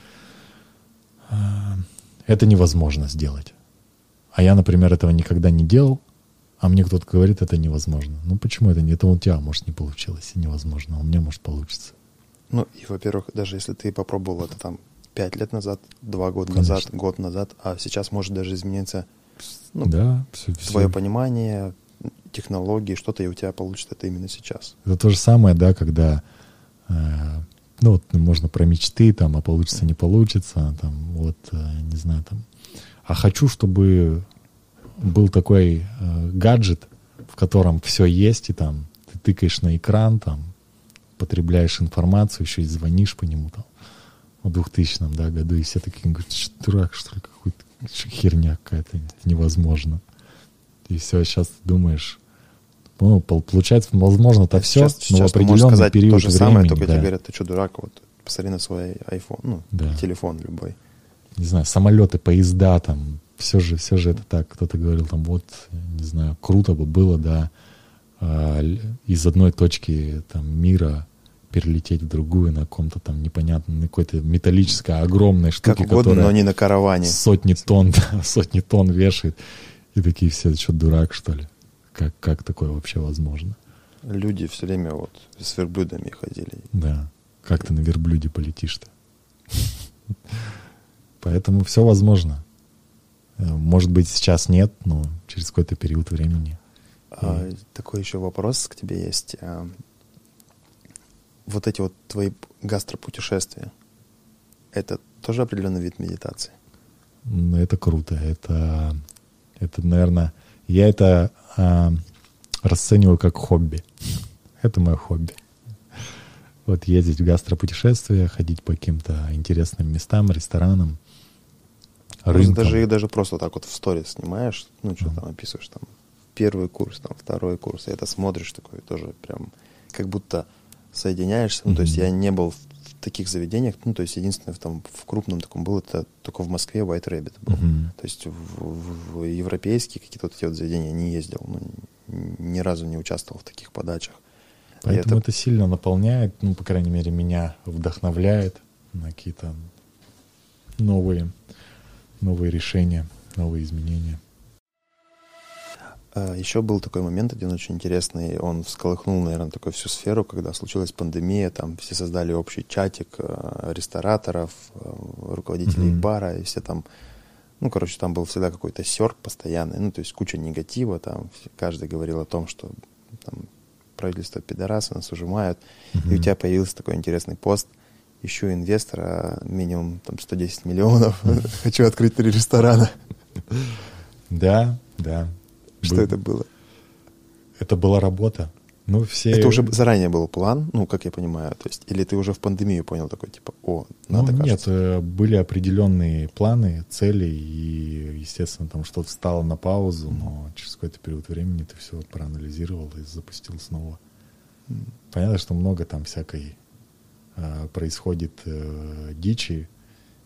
э, это невозможно сделать. А я, например, этого никогда не делал, а мне кто-то говорит, это невозможно. Ну почему это не? Это у тебя, может, не получилось, и невозможно, а у меня, может, получится. Ну, и, во-первых, даже если ты попробовал это там пять лет назад, два года Конечно. назад, год назад, а сейчас может даже измениться ну, да, все, твое понимание, технологии, что-то, и у тебя получится это именно сейчас. Это то же самое, да, когда, э, ну, вот можно про мечты, там, а получится, не получится, там, вот, э, не знаю, там. А хочу, чтобы был такой э, гаджет, в котором все есть, и там ты тыкаешь на экран, там, потребляешь информацию, еще и звонишь по нему, там, в 2000 да, году, и все такие говорят, что дурак, что ли, какой-то херня какая-то, невозможно. И все, сейчас ты думаешь, ну, пол- получается, возможно, это все, сейчас, но в сейчас ты можешь определенный сказать период то же самое, времени, только да. тебе говорят, ты что, дурак, вот посмотри на свой iPhone, ну, Да. телефон любой. не знаю, самолеты, поезда, там, все же, все же это так. Кто-то говорил, там, вот, не знаю, круто бы было, да, а, из одной точки там мира перелететь в другую на каком-то там непонятном, какой-то металлической огромной Как штуке, угодно, которая но не на караване. сотни тонн, сотни тонн вешает. И такие все, что дурак, что ли? Как, как такое вообще возможно? Люди все время вот с верблюдами ходили. Да. Как ты на верблюде полетишь-то? Поэтому все возможно. Э, Может быть, сейчас нет, но через какой-то период времени. А, такой еще вопрос к тебе есть. А, вот эти вот твои гастропутешествия, это тоже определенный вид медитации? Ну, это круто. Это, это наверное, я это а, расцениваю как хобби. Это мое хобби. Вот ездить в гастропутешествия, ходить по каким-то интересным местам, ресторанам, рынкам. Даже, даже просто так вот в сторис снимаешь, ну, что mm. там описываешь, там, первый курс, там, второй курс, и это смотришь такой тоже прям, как будто соединяешься. Ну, mm-hmm. то есть я не был в таких заведениях, ну, то есть единственное, там, в крупном таком был, это только в Москве White Rabbit был. Mm-hmm. То есть в, в, в европейские какие-то вот эти вот заведения не ездил, ну, ни разу не участвовал в таких подачах. Поэтому это... это сильно наполняет, ну, по крайней мере, меня вдохновляет на какие-то новые, новые решения, новые изменения. А, Еще был такой момент один очень интересный. Он всколыхнул, наверное, такую всю сферу, когда случилась пандемия. Там все создали общий чатик э, рестораторов, э, руководителей mm-hmm. бара, и все там... Ну, короче, там был всегда какой-то серп постоянный, ну, то есть куча негатива, там каждый говорил о том, что там, правительство пидорасы, нас ужимают. Mm-hmm. И у тебя появился такой интересный пост. Ищу инвестора, минимум там 110 миллионов. Хочу открыть три ресторана. Да, да. Что Был... это было? Это была работа. Ну, все... Это уже заранее был план, ну, как я понимаю, то есть, или ты уже в пандемию понял такой, типа, о, надо, ну, Нет, э, были определенные планы, цели, и, естественно, там что-то встало на паузу, но через какой-то период времени ты все проанализировал и запустил снова. Понятно, что много там всякой э, происходит э, дичи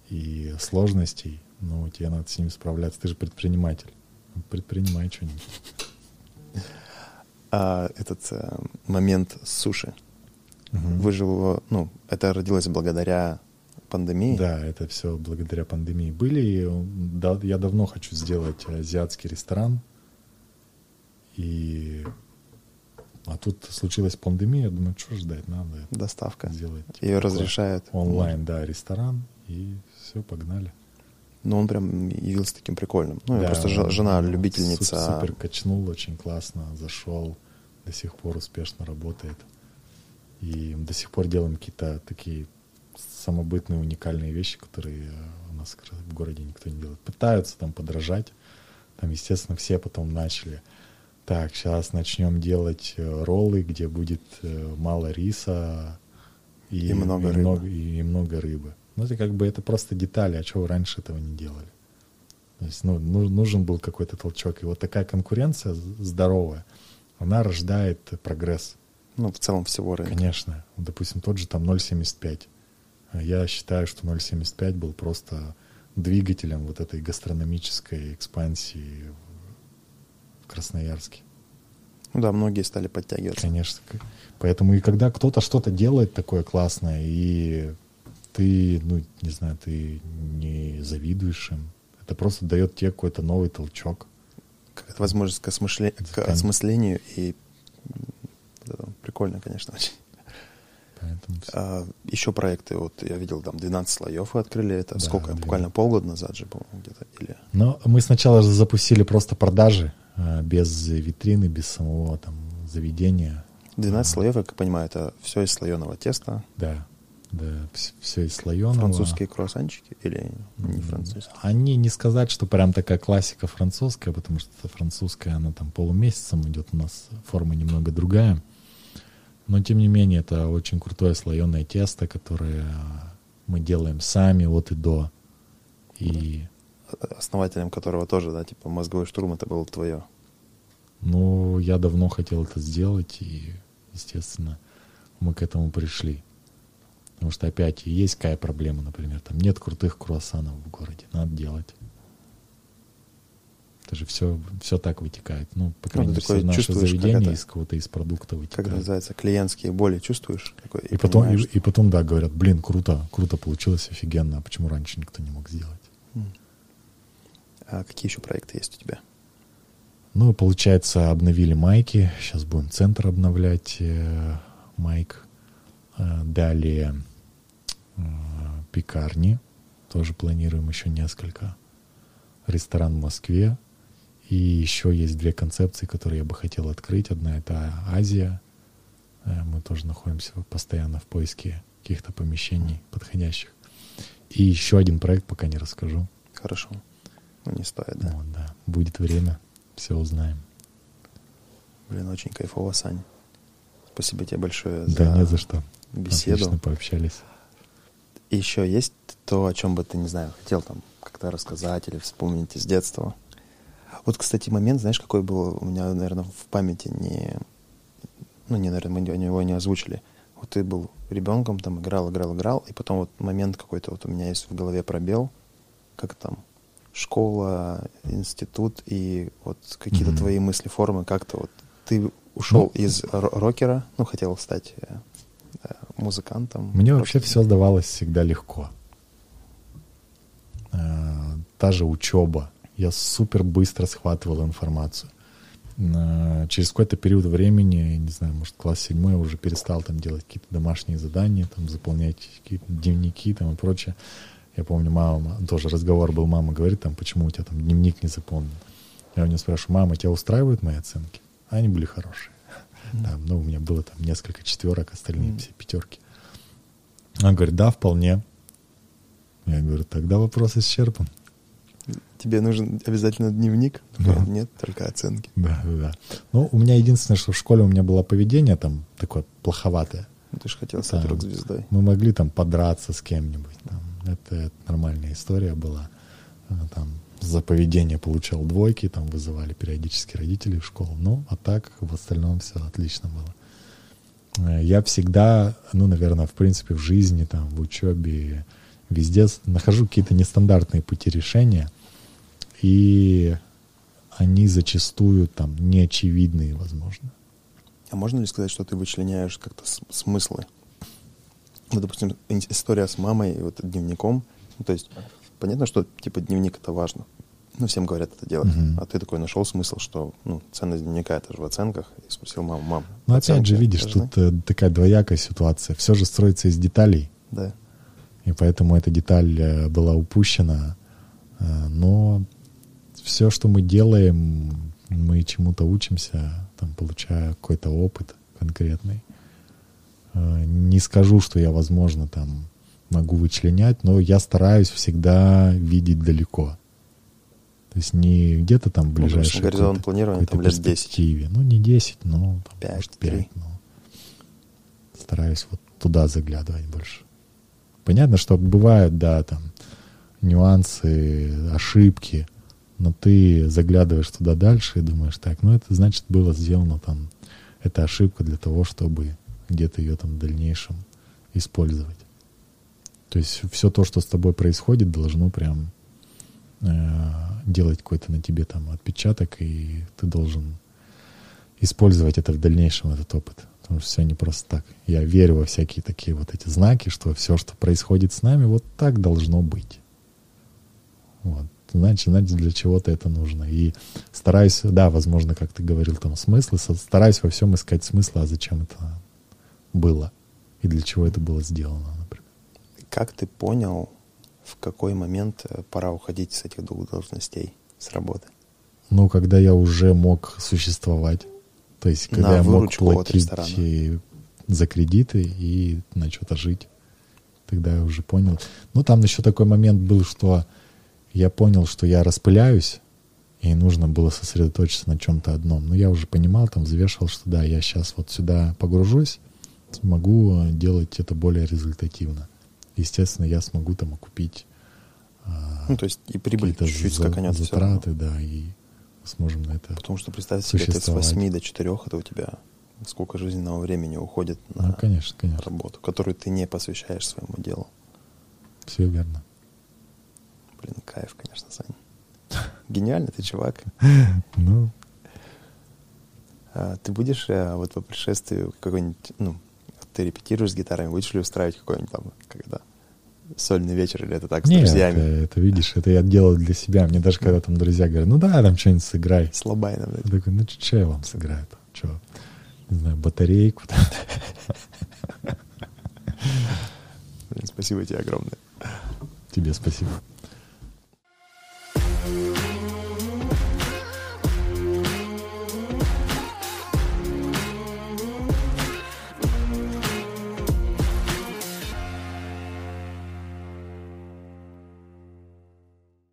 и сложностей, но тебе надо с ними справляться. Ты же предприниматель предпринимай что-нибудь. А этот а, момент с суши, угу. вы же его, ну, это родилось благодаря пандемии? Да, это все благодаря пандемии были. И, да, я давно хочу сделать азиатский ресторан. И а тут случилась пандемия, я думаю, что ждать, надо. Доставка. Сделать. Ее разрешают. Онлайн, да, ресторан. И все, погнали. Но он прям явился таким прикольным. Ну, да, просто жена ну, любительница. Супер качнул, очень классно, зашел, до сих пор успешно работает. И до сих пор делаем какие-то такие самобытные, уникальные вещи, которые у нас в городе никто не делает. Пытаются там подражать. Там, естественно, все потом начали. Так, сейчас начнем делать э, роллы, где будет э, мало риса и, и много и рыбы. Много, и много рыбы. Ну, это как бы это просто детали, а чего вы раньше этого не делали? То есть, ну, нужен был какой-то толчок. И вот такая конкуренция здоровая, она рождает прогресс. Ну, в целом всего рынка. Конечно. Допустим, тот же там 0,75. Я считаю, что 0,75 был просто двигателем вот этой гастрономической экспансии в Красноярске. Ну да, многие стали подтягиваться. Конечно. Поэтому и когда кто-то что-то делает такое классное, и ты, ну, не знаю, ты не завидуешь им. Это просто дает тебе какой-то новый толчок. Как возможность к, осмышле... к осмыслению и прикольно, конечно, очень. Поэтому... А, еще проекты, вот я видел, там 12 слоев вы открыли, это да, сколько, 12. буквально полгода назад же, по-моему, где-то, или... Но мы сначала запустили просто продажи, а, без витрины, без самого там заведения. 12 слоев, я как понимаю, это все из слоеного теста. Да. Да, все из слоеного. Французские круассанчики или не французские? Они не сказать, что прям такая классика французская, потому что французская, она там полумесяцем идет, у нас форма немного другая. Но тем не менее, это очень крутое слоеное тесто, которое мы делаем сами от и до. И... Основателем которого тоже, да, типа мозговой штурм, это было твое. Ну, я давно хотел это сделать, и, естественно, мы к этому пришли. Потому что опять есть какая проблема, например, там нет крутых круассанов в городе, надо делать. Это же все, все так вытекает. Ну, по крайней мере, все наши заведения из кого-то из продукта вытекают. Как называется, клиентские боли чувствуешь? Такой, и, и, потом, и, и потом, да, говорят, блин, круто, круто получилось, офигенно, а почему раньше никто не мог сделать? А какие еще проекты есть у тебя? Ну, получается, обновили майки, сейчас будем центр обновлять, э, майк. Э, далее пекарни, тоже планируем еще несколько. Ресторан в Москве. И еще есть две концепции, которые я бы хотел открыть. Одна это Азия. Э, мы тоже находимся постоянно в поиске каких-то помещений подходящих. И еще один проект пока не расскажу. Хорошо. Ну, не стоит, да. Вот, да. Будет время, все узнаем. Блин, очень кайфово, Сань. Спасибо тебе большое Да, за не за что. беседу. Отлично пообщались. И еще есть то, о чем бы ты, не знаю, хотел там как-то рассказать или вспомнить из детства? Вот, кстати, момент, знаешь, какой был у меня, наверное, в памяти не... Ну, не, наверное, мы его не озвучили. Вот ты был ребенком, там играл, играл, играл, и потом вот момент какой-то вот у меня есть в голове пробел, как там школа, институт и вот какие-то Мгм. твои мысли, формы, как-то вот ты ушел Ну, из ро- рокера, ну, хотел стать э, музыкантом. Мне вообще все давалось всегда легко. Э, Та же учеба. Я супер быстро схватывал информацию. Э, Через какой-то период времени, не знаю, может, класс седьмой, я уже перестал там делать какие-то домашние задания, там заполнять какие-то дневники там и прочее. Я помню, мама, тоже разговор был, мама говорит, там, почему у тебя там дневник не заполнен. Я у нее спрашиваю, мама, тебя устраивают мои оценки? А они были хорошие. Там, ну, у меня было там несколько четверок, остальные Мгм. все пятерки. Она говорит, да, вполне. Я говорю, тогда вопрос исчерпан. Тебе нужен обязательно дневник? Да. Нет, только оценки. Да, да. Ну, у меня единственное, что в школе у меня было поведение там такое плоховатое. Ну, Ты же хотел стать рок-звездой. Мы могли там подраться с кем-нибудь. там. Это, это нормальная история была. Там за поведение получал двойки, там вызывали периодически родителей в школу. Ну, а так в остальном все отлично было. Э, Я всегда, ну, наверное, в принципе, в жизни, там, в учебе, везде нахожу какие-то нестандартные пути решения, и они зачастую там неочевидные, возможно. А можно ли сказать, что ты вычленяешь как-то смыслы? Вот, допустим, история с мамой и вот дневником. Ну, то есть, понятно, что типа дневник это важно. Ну, всем говорят это делать. Мгм. А ты такой нашел смысл, что ну, ценность дневника это же в оценках. И спросил маму, мам. Но опять же, видишь, важны?» тут э, такая двоякая ситуация. Все же строится из деталей, Да. и поэтому эта деталь э, была упущена. Э, Но все, что мы делаем, мы чему-то учимся, там, получая какой-то опыт конкретный. Э, Не скажу, что я, возможно, там могу вычленять, но я стараюсь всегда видеть далеко. То есть не где-то там Ну, допустим, ближайшей горизонт планирования там лет 10. перспективе. Ну, не 10, но там, Пять, может, три. 5. но стараюсь вот туда заглядывать больше. Понятно, что бывают, да, там нюансы, ошибки, но ты заглядываешь туда дальше и думаешь, так, ну это значит было сделано там, это ошибка для того, чтобы где-то ее там в дальнейшем использовать. То есть все то, что с тобой происходит, должно прям делать какой-то на тебе там отпечаток, и ты должен использовать это в дальнейшем, этот опыт. Потому что все не просто так. Я верю во всякие такие вот эти знаки, что все, что происходит с нами, вот так должно быть. Вот. Значит, значит, для чего-то это нужно. И стараюсь, да, возможно, как ты говорил, там смыслы, стараюсь во всем искать смысл, а зачем это было и для чего это было сделано, например. Как ты понял, в какой момент э, пора уходить с этих двух должностей, с работы? Ну, когда я уже мог существовать, то есть когда На я мог платить и за кредиты и на что-то жить, тогда я уже понял. Ну, там еще такой момент был, что я понял, что я распыляюсь, и нужно было сосредоточиться на чем-то одном. Но я уже понимал, там взвешивал, что да, я сейчас вот сюда погружусь, смогу э, делать это более результативно. Естественно, я смогу там окупить а, Ну, то есть и прибыль чуть-чуть скаканет затраты, да, и сможем на это. Потому что представь себе, ты с существовать. 8 до 4, это у тебя сколько жизненного времени уходит на Ну, конечно, конечно. работу, которую ты не посвящаешь своему делу. Все верно. Блин, кайф, конечно, Саня. Гениальный ты чувак. Ну, А ты будешь э, вот по пришествию какой-нибудь, ну, ты репетируешь с гитарами, будешь ли устраивать какой-нибудь там, когда сольный вечер, или это так, с нет, друзьями? Это, это, видишь, это я делал для себя. Мне даже когда там друзья говорят, ну да, там что-нибудь сыграй. Слабайно, блядь. Я такой, ну что я вам сыграю? там, Что, не знаю, батарейку. там. Спасибо тебе огромное. Тебе спасибо.